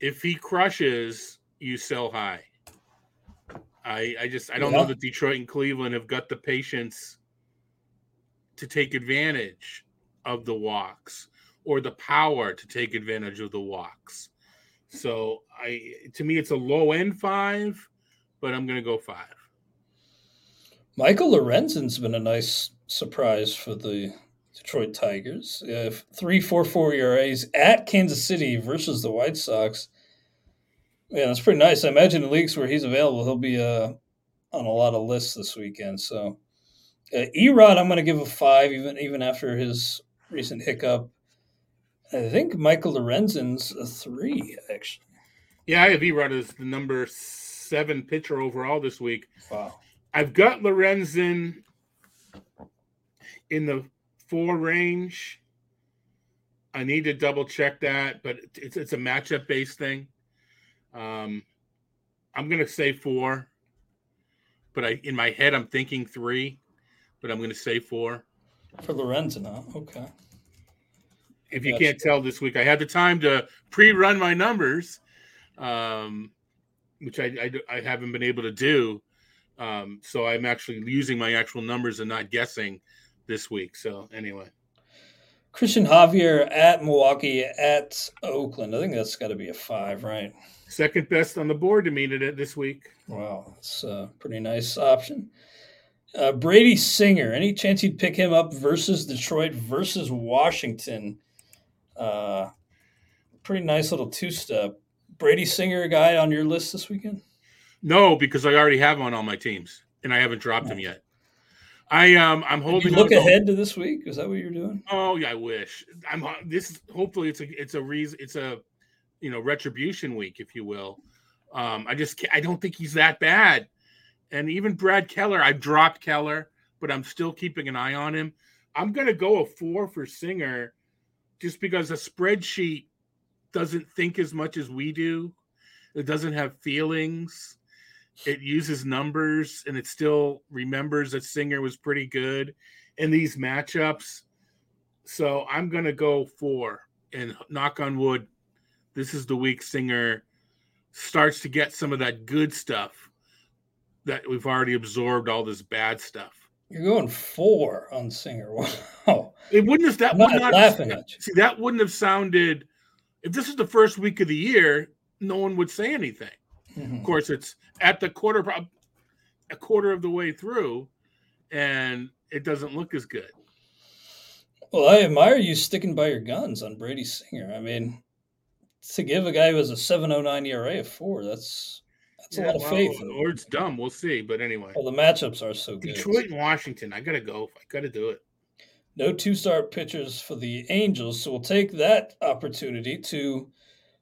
if he crushes, you sell high. I I just I don't Yeah. know that Detroit and Cleveland have got the patience to take advantage of the walks or the power to take advantage of the walks. So I to me it's a low end five, but I'm gonna go five. Michael Lorenzen's been a nice surprise for the Detroit Tigers. Uh, three four four ERAs at Kansas City versus the White Sox. Yeah, that's pretty nice. I imagine in leagues where he's available, he'll be uh, on a lot of lists this weekend. So, uh, Erod, I'm going to give a five, even even after his recent hiccup. I think Michael Lorenzen's a three, actually. Yeah, I have Erod as the number seven pitcher overall this week. Wow. I've got Lorenzen in the four range. I need to double check that, but it's it's a matchup based thing. Um, I'm gonna say four, but I in my head I'm thinking three, but I'm gonna say four. For Lorenzen, huh? Okay. If you Gotcha. can't tell this week, I had the time to pre-run my numbers, um, which I, I I haven't been able to do. Um, so I'm actually using my actual numbers and not guessing this week. So anyway, Christian Javier at Milwaukee at Oakland. I think that's got to be a five, right? second best on the board to me today this week. Wow, that's a pretty nice option. Uh, Brady Singer. Any chance you'd pick him up versus Detroit versus Washington? Uh, pretty nice little two step. Brady Singer, a guy on your list this weekend? No, because I already have him on all my teams and I haven't dropped him yet. I um I'm you look to- ahead to this week? Is that what you're doing? Oh yeah, I wish. I'm uh, this hopefully it's a it's a reason it's a you know retribution week if you will. Um I just I don't think he's that bad. And even Brad Keller, I dropped Keller, but I'm still keeping an eye on him. I'm going to go a 4 for Singer just because a spreadsheet doesn't think as much as we do. It doesn't have feelings. It uses numbers and it still remembers that Singer was pretty good in these matchups. So I'm going to go four and knock on wood. This is the week Singer starts to get some of that good stuff that we've already absorbed all this bad stuff. You're going four on Singer. Wow. It wouldn't have that I'm would not not laughing at you. see that wouldn't have sounded if this is the first week of the year, no one would say anything. Mhm. Of course, it's at the quarter a quarter of the way through, and it doesn't look as good. Well, I admire you sticking by your guns on Brady Singer. I mean, to give a guy who has a 709 ERA of four, that's That's yeah, a lot of well, faith. Or it's dumb. We'll see. But anyway. Well, the matchups are so good. Detroit and Washington. I gotta go. I gotta do it. No two-start pitchers for the Angels, so we'll take that opportunity to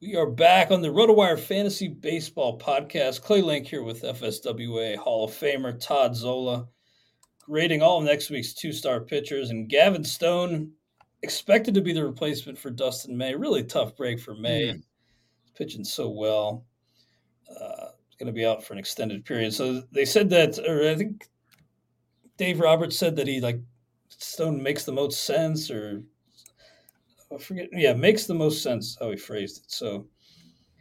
We are back on the RotoWire Fantasy Baseball Podcast. Clay Link here with FSWA Hall of Famer Todd Zola, grading all of next week's two-start pitchers, and Gavin Stone expected to be the replacement for Dustin May. Really tough break for May. Mm. pitching so well. Uh, going to be out for an extended period. So they said that, or I think Dave Roberts said that he like Stone makes the most sense, or I forget. Yeah, makes the most sense how he phrased it. So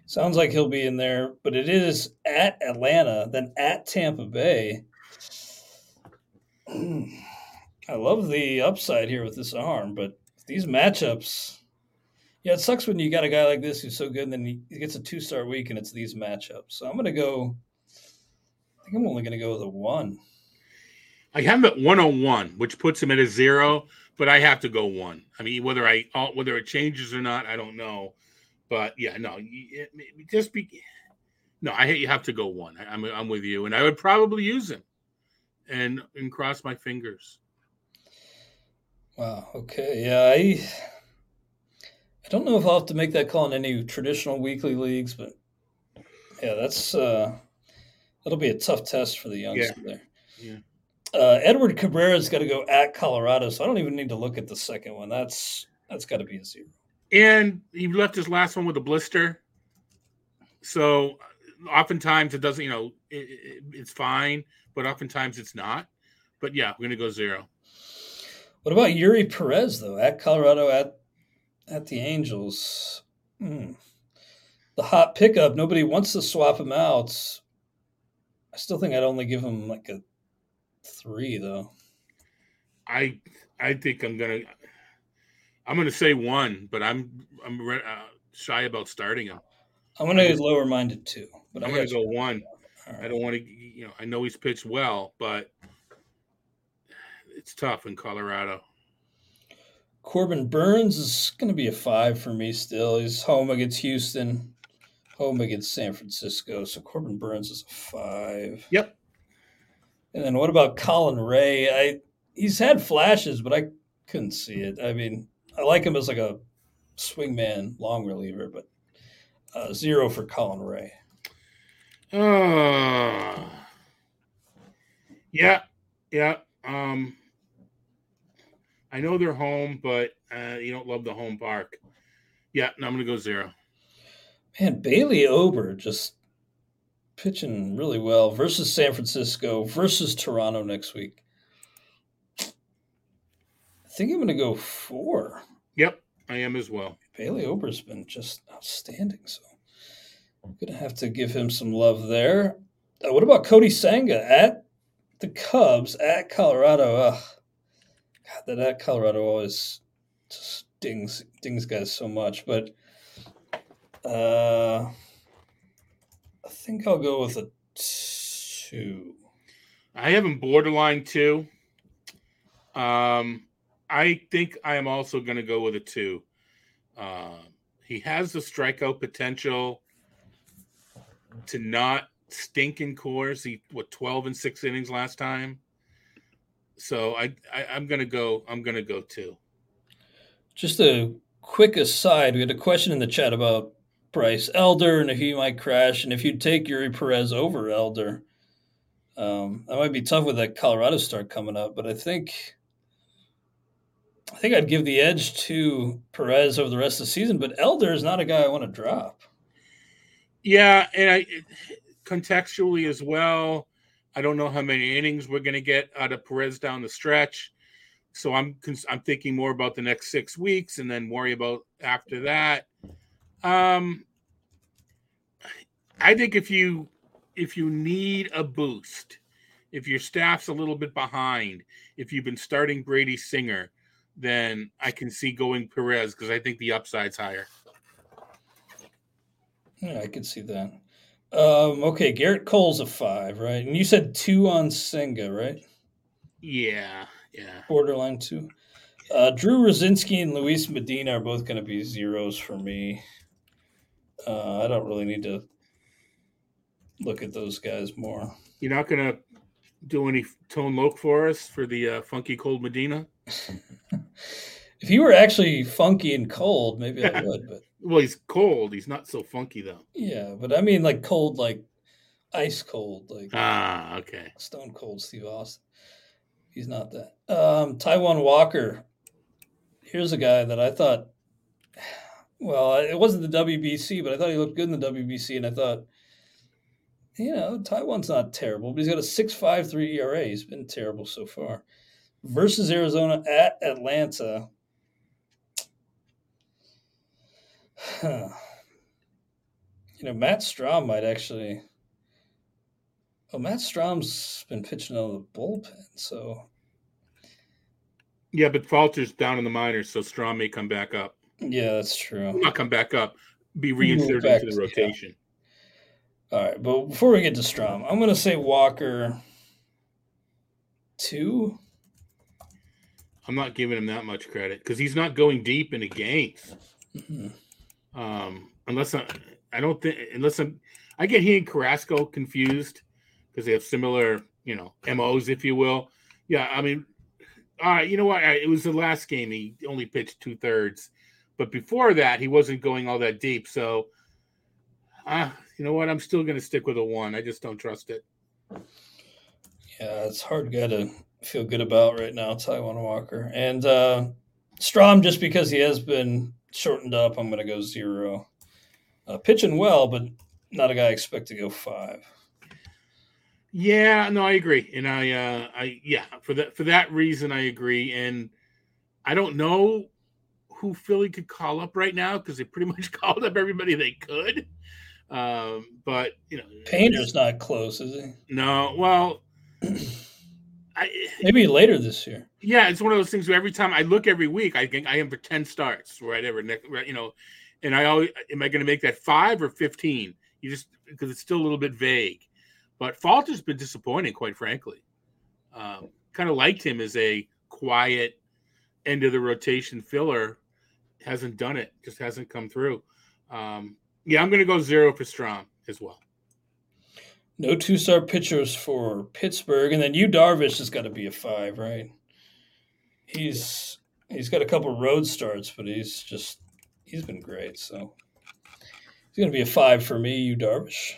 sounds like he'll be in there, but it is at Atlanta, then at Tampa Bay. I love the upside here with this arm, but these matchups, yeah, it sucks when you got a guy like this who's so good, and then he, gets a two start week, and it's these matchups. So I'm gonna go. I think I'm only gonna go with a one. I have him at 101, which puts him at a zero but I have to go one. I mean, whether I whether it changes or not, I don't know. But yeah, no, it, it just be no. I you have to go one. I, I'm I'm with you, and I would probably use him, and and cross my fingers. Wow. Okay. Yeah. I I don't know if I'll have to make that call in any traditional weekly leagues, but yeah, that's uh that'll be a tough test for the youngster yeah. there. Yeah uh, Edward Cabrera's got to go at Colorado, so I don't even need to look at the second one. That's that's got to be a zero. And he left his last one with a blister, so oftentimes it doesn't. You know, it, it, it's fine, but oftentimes it's not. But yeah, we're gonna go zero. What about Eury Perez though? At Colorado, at at the Angels, hmm. the hot pickup. Nobody wants to swap him out. I still think I'd only give him like a three though. I I think I'm gonna I'm gonna say one, but I'm I'm uh, shy about starting him. I'm gonna lower mine to two, but I'm gonna go one. Right. I don't want to, you know, I know he's pitched well, but it's tough in Colorado. Corbin Burnes is going to be a five for me still. He's home against Houston, home against San Francisco. So Corbin Burnes is a five. Yep. And then what about Colin Rea? I he's had flashes, but I Couldn't see it. I mean, I like him as like a swingman long reliever, but uh, zero for Colin Rea. Uh, yeah, yeah. Um, I know they're home, but uh, you don't love the home park. Yeah, no, I'm gonna go zero. Man, Bailey Ober just pitching really well versus San Francisco versus Toronto next week. I think I'm going to go four. Yep, I am as well. Bailey Ober's been just outstanding, so I'm going to have to give him some love there. Uh, what about Kodai Senga at the Cubs at Colorado? Ugh. God, that at Colorado always just stings stings guys so much, but uh, I think I'll go with a two. I have him borderline two. Um, I think I am also going to go with a two. Uh, he has the strikeout potential to not stink in Coors. He what twelve and six innings last time. So I, I I'm gonna go. I'm gonna go two. Just a quick aside, we had a question in the chat about Bryce Elder and if he might crash, and if you'd take Eury Perez over Elder. Um, that might be tough with that Colorado start coming up, but I think I think I'd give the edge to Perez over the rest of the season. But Elder is not a guy I want to drop. Yeah, and I contextually as well. I don't know how many innings we're going to get out of Perez down the stretch, so I'm I'm thinking more about the next six weeks and then worry about after that. Um, I think if you if you need a boost, if your staff's a little bit behind, if you've been starting Brady Singer, then I can see going Perez because I think the upside's higher. Yeah, I could see that. Um, okay, Gerrit Cole's a five, right? And you said two on Senga, right? Yeah, yeah. Borderline two. Uh, Drew Rucinski and Luis Medina are both going to be zeros for me. Uh, I don't really need to look at those guys more. You're not going to do any tone loc for us for the uh, funky cold Medina? if he were actually funky and cold, maybe I would. But well, he's cold. He's not so funky though. Yeah, but I mean like cold, like ice cold, like ah, okay, stone cold Steve Austin. He's not that. Um, Taijuan Walker. Here's a guy that I thought. Well, it wasn't the WBC, but I thought he looked good in the WBC, and I thought, you know, Taijuan's not terrible, but he's got a six five three ERA. He's been terrible so far versus Arizona at Atlanta. Huh. You know, Matt Strahm might actually. Oh, Matt Strahm's been pitching out of the bullpen, so. Yeah, but Falter's down in the minors, so Strahm may come back up. Yeah, that's true. Not come back up, be reinserted into the rotation. Yeah. All right, but before we get to Strahm, I'm going to say Walker two. I'm not giving him that much credit because he's not going deep into games. Mm-hmm. Um, unless I, I don't think unless I'm, I get he and Carrasco confused because they have similar, you know, MOs, if you will. Yeah, I mean, all right, you know what? It was the last game. He only pitched two thirds, but before that, he wasn't going all that deep. So, uh, you know what? I'm still going to stick with a one. I just don't trust it. Yeah, it's hard guy to feel good about right now, Taijuan Walker. And uh, Strahm, just because he has been shortened up, I'm going to go zero. Uh, pitching well, but not a guy I expect to go five. Yeah, no, I agree, and I, uh, I, yeah, for that for that reason, I agree, and I don't know who Philly could call up right now because they pretty much called up everybody they could. Um, but you know, Painter's not close, is he? No, well, I, Maybe later this year. Yeah, it's one of those things where every time I look every week, I think I am for ten starts, whatever. You know, and I always am I going to make that five or fifteen? You just because it's still a little bit vague. But Falter's been disappointing, quite frankly. Um, kind of liked him as a quiet end of the rotation filler. Hasn't done it, just hasn't come through. Um, yeah, I'm going to go zero for Strahm as well. No two start pitchers for Pittsburgh. And then you Darvish has got to be a five, right? He's He's got a couple road starts, but he's just he's been great. So he's going to be a five for me. Yu Darvish.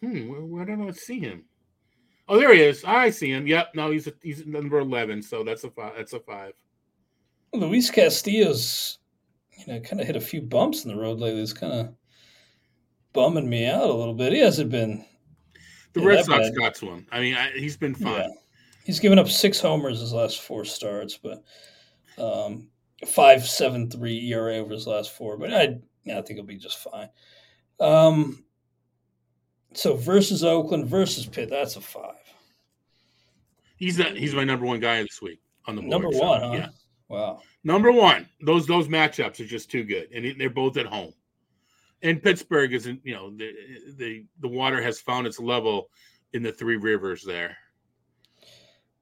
Hmm. where, don't I see him? Oh, there he is. I see him. Yep. No, he's a, he's number eleven. So that's a five. That's a five. Luis Castillo's, you know, kind of hit a few bumps in the road lately. It's kind of bumming me out a little bit. He hasn't been. The Red Sox bad. got to him. I mean, I, he's been fine. Yeah. He's given up six homers his last four starts, but um, five seven three ERA over his last four. But I, yeah, I think he'll be just fine. Um, so versus Oakland versus Pitt, that's a five. He's that. He's my number one guy this week on the board, number one. huh? Yeah. Wow. Number one. Those those matchups are just too good, and they're both at home. And Pittsburgh isn't. You know, the the the water has found its level in the three rivers there.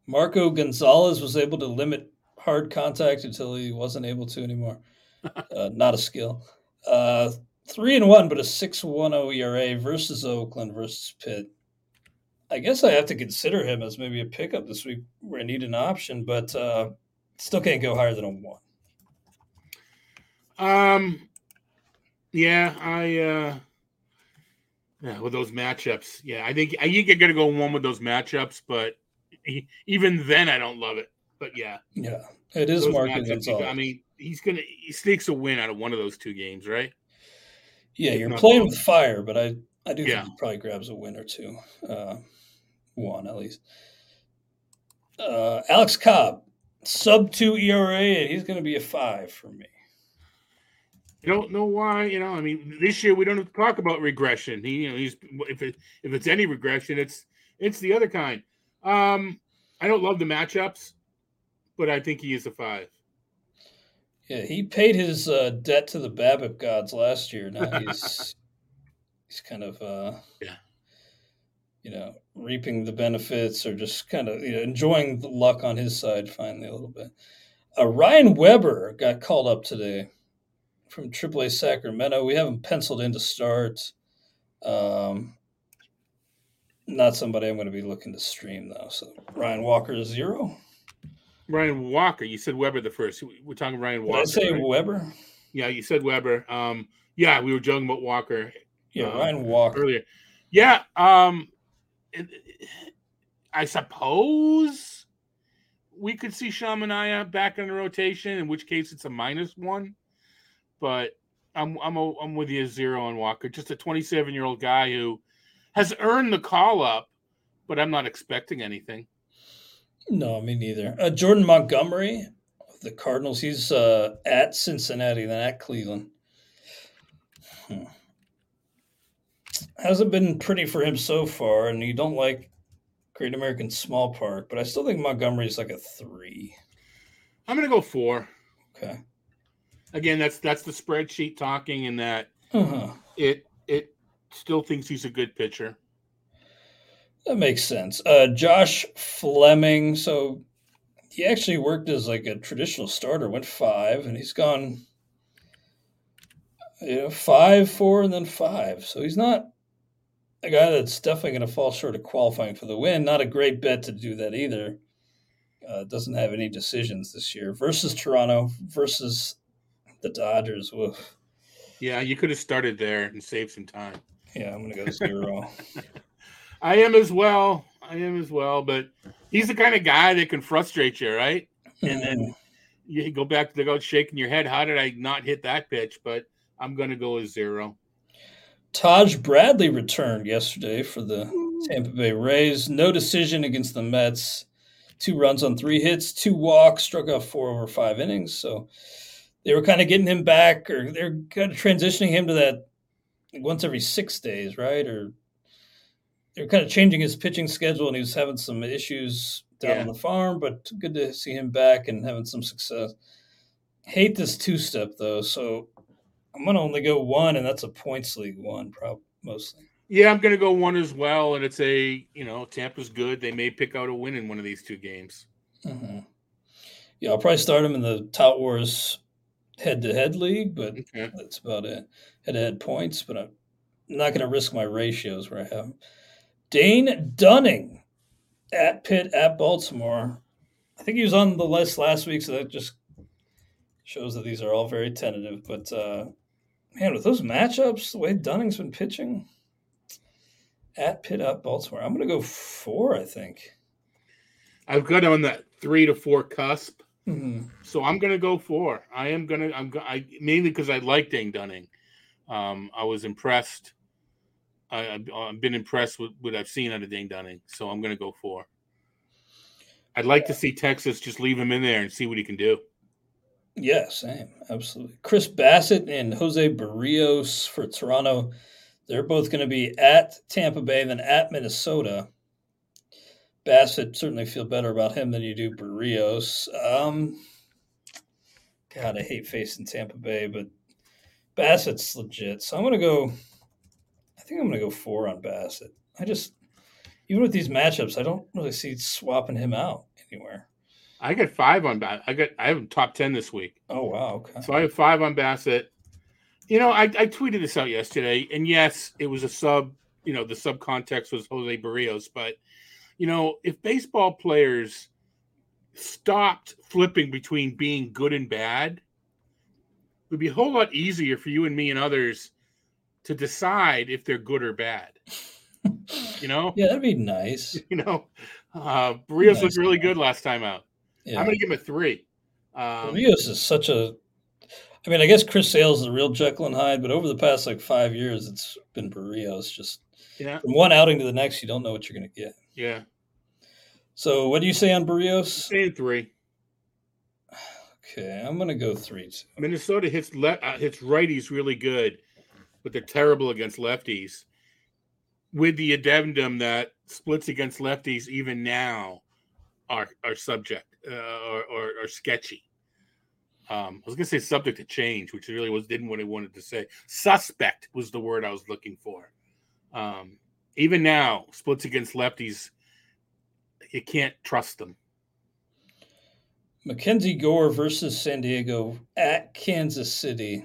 Marco Gonzalez was able to limit hard contact until he wasn't able to anymore. uh, not a skill. Uh, three and one, but a six one zero ERA versus Oakland versus Pitt. I guess I have to consider him as maybe a pickup this week where I need an option, but uh, still can't go higher than a one. Um, yeah, I uh, yeah, with those matchups, yeah, I think I think you're gonna go one with those matchups, but even then, I don't love it. But yeah, yeah, it is Gonzalez. I mean, he's gonna he sneaks a win out of one of those two games, right? Yeah, you're playing with fire, but I I do yeah. think he probably grabs a win or two, uh, one at least. Uh, Alex Cobb, sub two ERA, and he's going to be a five for me. I don't know why. You know, I mean, this year we don't have to talk about regression. He, you know, he's if it if it's any regression, it's it's the other kind. Um, I don't love the matchups, but I think he is a five. Yeah, he paid his uh, debt to the BABIP gods last year. Now he's he's kind of uh, yeah, you know, reaping the benefits or just kind of you know enjoying the luck on his side finally a little bit. Uh, Ryan Weber got called up today from AAA Sacramento. We have him penciled in to start. Um, not somebody I'm going to be looking to stream though. So Ryan Walker is zero. Ryan Walker. You said Weber the first. We're talking Ryan Walker. Did I say right? Weber? Yeah, you said Weber. Um, yeah, we were joking about Walker. Yeah, uh, Ryan Walker earlier. Yeah. Um, I suppose we could see Sean back in the rotation, in which case it's a minus one. But I'm I'm a, I'm with you zero on Walker. Just a 27 year old guy who has earned the call up, but I'm not expecting anything. No, me neither. Uh, Jordan Montgomery the Cardinals. He's uh, at Cincinnati, then at Cleveland. Hmm. Hasn't been pretty for him so far, and you don't like Great American Small Park, but I still think Montgomery's like a three. I'm gonna go four. Okay. Again, that's that's the spreadsheet talking, and that uh-huh. it it still thinks he's a good pitcher. That makes sense. Uh, Josh Fleming. So he actually worked as like a traditional starter, went five, and he's gone, you know, five, four, and then five. So he's not a guy that's definitely going to fall short of qualifying for the win. Not a great bet to do that either. Uh, doesn't have any decisions this year versus Toronto versus the Dodgers. Woof. Yeah, you could have started there and saved some time. Yeah, I'm going to go zero. I am as well. I am as well. But he's the kind of guy that can frustrate you, right? And then mm-hmm. you go back to the go shaking your head. How did I not hit that pitch? But I'm going to go with zero. Taj Bradley returned yesterday for the Tampa Bay Rays. No decision against the Mets. Two runs on three hits, two walks, struck out four over five innings. So they were kind of getting him back, or they're kind of transitioning him to that once every six days, right? Or they're kind of changing his pitching schedule, and he was having some issues down yeah. on the farm. But good to see him back and having some success. Hate this two step though, so I'm gonna only go one, and that's a points league one, probably mostly. Yeah, I'm gonna go one as well, and it's a you know Tampa's good. They may pick out a win in one of these two games. Mm-hmm. Yeah, I'll probably start him in the Tout Wars head-to-head league, but okay. that's about it. Head-to-head points, but I'm not going to risk my ratios where I have Dane Dunning at Pitt at Baltimore. I think he was on the list last week, so that just shows that these are all very tentative. But uh, man, with those matchups, the way Dunning's been pitching at Pitt up Baltimore, I'm going to go four. I think I've got on that three to four cusp. Mhm. So I'm gonna go four. I am gonna. I'm. go- I mainly because I like Dane Dunning. Um, I was impressed. I, I've, I've been impressed with what I've seen out of Dane Dunning. So I'm gonna go four. I'd like to see Texas just leave him in there and see what he can do. Yeah, same. Absolutely. Chris Bassitt and Jose Berrios for Toronto. They're both going to be at Tampa Bay, then at Minnesota. Bassitt certainly feel better about him than you do Berrios. Um, God, I hate facing Tampa Bay, but Bassitt's legit. So I'm going to go. I think I'm going to go four on Bassitt. I just, even with these matchups, I don't really see swapping him out anywhere. I got five on Bassitt. I got. I have top ten this week. Oh wow, okay. So I have five on Bassitt. You know, I, I tweeted this out yesterday, and yes, it was a sub. You know, the sub context was Jose Berrios, but you know, if baseball players stopped flipping between being good and bad, it would be a whole lot easier for you and me and others to decide if they're good or bad. You know, Yeah, that'd be nice. you know, uh, Berrios Nice. looked really good last time out. Yeah. I'm going to give him a three. Um, Rios is such a. I mean, I guess Chris Sales is the real Jekyll and Hyde, but over the past like five years, it's been Berrios. Just yeah, from one outing to the next, you don't know what you're going to get. yeah, So, what do you say on Berrios? saying three. Okay, I'm going to go three. Too. Minnesota hits le- uh, hits righties really good, but they're terrible against lefties. With the addendum that splits against lefties even now are are subject uh, or, or or sketchy. Um, I was gonna say subject to change, which really was didn't what I wanted to say. Suspect was the word I was looking for. Um, even now, splits against lefties, you can't trust them. Mackenzie Gore versus San Diego at Kansas City.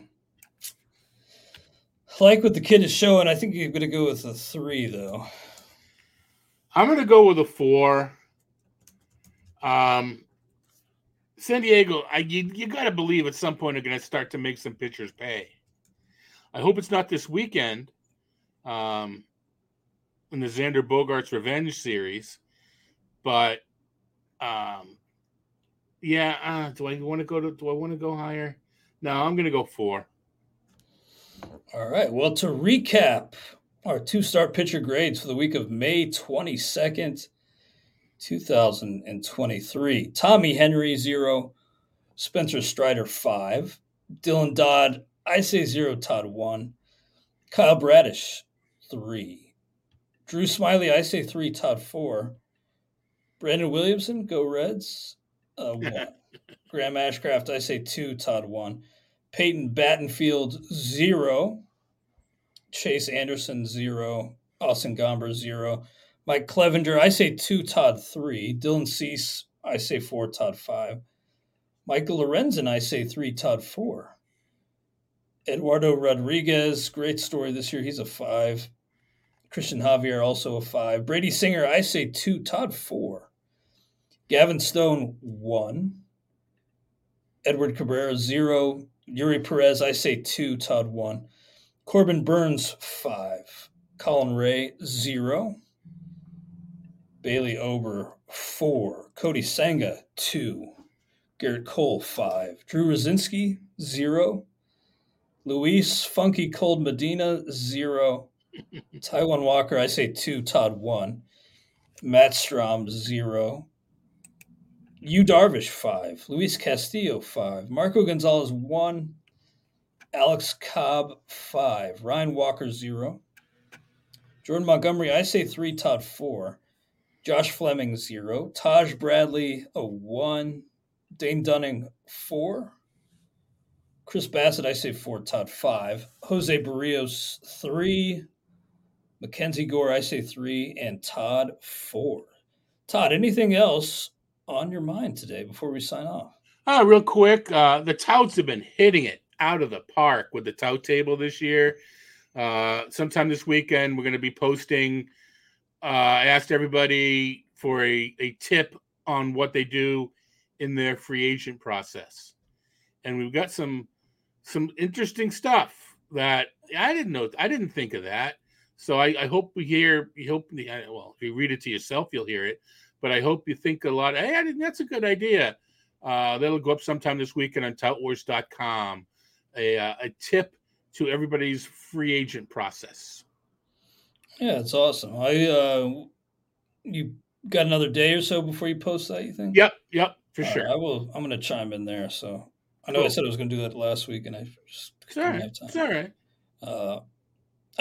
Like what the kid is showing, I think you're going to go with a three, though. I'm going to go with a four. Um, San Diego, I you, you got to believe at some point they're going to start to make some pitchers pay. I hope it's not this weekend. Um, in the Xander Bogaerts Revenge series, but um, yeah. Uh, do I want to go to? Do I want to go higher? No, I'm going to go four. All right. Well, to recap our two-start pitcher grades for the week of May 22nd, 2023 Tommy Henry, zero. Spencer Strider, five. Dylan Dodd, I say zero. Todd, one. Kyle Bradish, three. Drew Smyly, I say three. Todd, four. Brandon Williamson, go Reds, uh, one. Graham Ashcraft, I say two. Todd, one. Peyton Battenfield, zero. Chase Anderson, zero. Austin Gomber, zero. Mike Clevinger, I say two. Todd, three. Dylan Cease, I say four. Todd, five. Michael Lorenzen, I say three. Todd, four. Eduardo Rodriguez, great story this year. He's a five. Christian Javier, also a five. Brady Singer, I say two. Todd, four. Gavin Stone, one. Edward Cabrera, zero. Eury Perez, I say two. Todd, one. Corbin Burnes, five. Colin Rea, zero. Bailey Ober, four. Kodai Senga, two. Gerrit Cole, five. Drew Rucinski, zero. Luis Funky Cold Medina, zero. Taijuan Walker, I say two. Todd, one. Matt Strahm, zero. Yu Darvish, five. Luis Castillo, five. Marco Gonzales, one. Alex Cobb, five. Ryan Walker, zero. Jordan Montgomery, I say three. Todd, four. Josh Fleming, zero. Taj Bradley, a one. Dane Dunning, four. Chris Bassitt, I say four. Todd, five. Jose Berrios, three. Mackenzie Gore, I say three. And Todd, four. Todd, anything else on your mind today before we sign off? Uh, real quick, uh, the touts have been hitting it out of the park with the tout table this year. Uh, sometime this weekend, we're going to be posting. Uh, I asked everybody for a, a tip on what they do in their free agent process, and we've got some some interesting stuff that I didn't know. I didn't think of that. So I, I hope we hear. You hope well, if you read it to yourself, you'll hear it. But I hope you think a lot. Hey, I think that's a good idea. Uh, that'll go up sometime this weekend on toutwars.com. A, uh, a tip to everybody's free agent process. Yeah, it's awesome. I uh, you got another day or so before you post that. You think? Yep, yep, for All sure. right, I will. I'm going to chime in there. So I know I said I was going to do that last week, and I just It's all didn't right. have time. It's all right. Uh,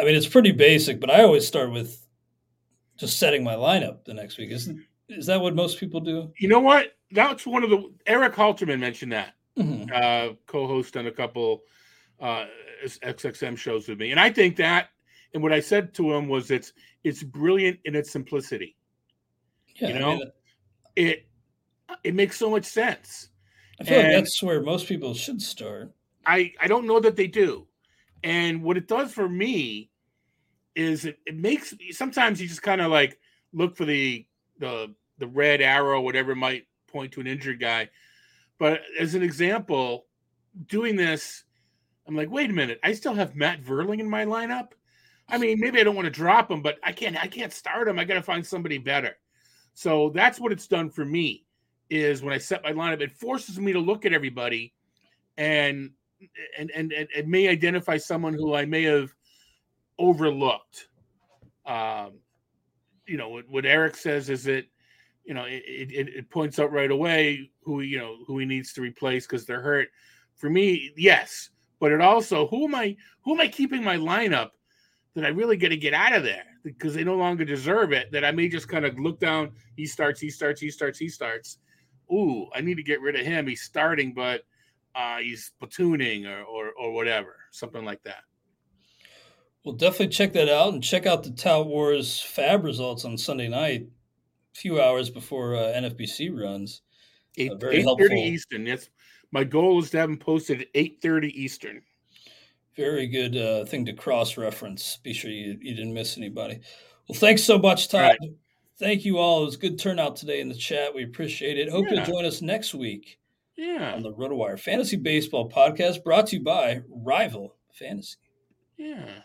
I mean, it's pretty basic, but I always start with just setting my lineup the next week. Isn't is that what most people do? You know what? That's one of the Eric Halterman mentioned that. Mhm. uh, co-host on a couple uh, XXM shows with me, and I think that, and what I said to him was, it's it's brilliant in its simplicity. Yeah, You I, know? mean, It it makes so much sense. I feel like that's where most people should start. I I don't know that they do, and what it does for me is it, it makes sometimes you just kind of like look for the the the red arrow, whatever might point to an injured guy. But as an example, doing this, I'm like, wait a minute, I still have Matt Vierling in my lineup. I mean, maybe I don't want to drop him, but I can't I can't start him. I got to find somebody better. So that's what it's done for me. Is when I set my lineup, it forces me to look at everybody, and and and and, and may identify someone who I may have overlooked. Um, you know what, what Eric says is that you know it, it, it points out right away who you know who he needs to replace because they're hurt. For me, yes, but it also who am I who am I keeping my lineup that I really got to get out of there because they no longer deserve it. That I may just kind of look down. He starts. He starts. He starts. He starts. Ooh, I need to get rid of him. He's starting, but uh, he's platooning or, or or whatever, something like that. Well, definitely check that out and check out the Tout Wars FAAB results on Sunday night, a few hours before uh, NFBC runs. Eight Uh, very eight helpful. Eastern. That's my goal is to have them posted at eight thirty Eastern. Very good uh, thing to cross reference. Be sure you, you didn't miss anybody. Well, thanks so much, Todd. Right. Thank you all. It was good turnout today in the chat. We appreciate it. Hope Yeah. you'll join us next week Yeah, on the RotoWire Fantasy Baseball Podcast brought to you by Rival Fantasy. yeah.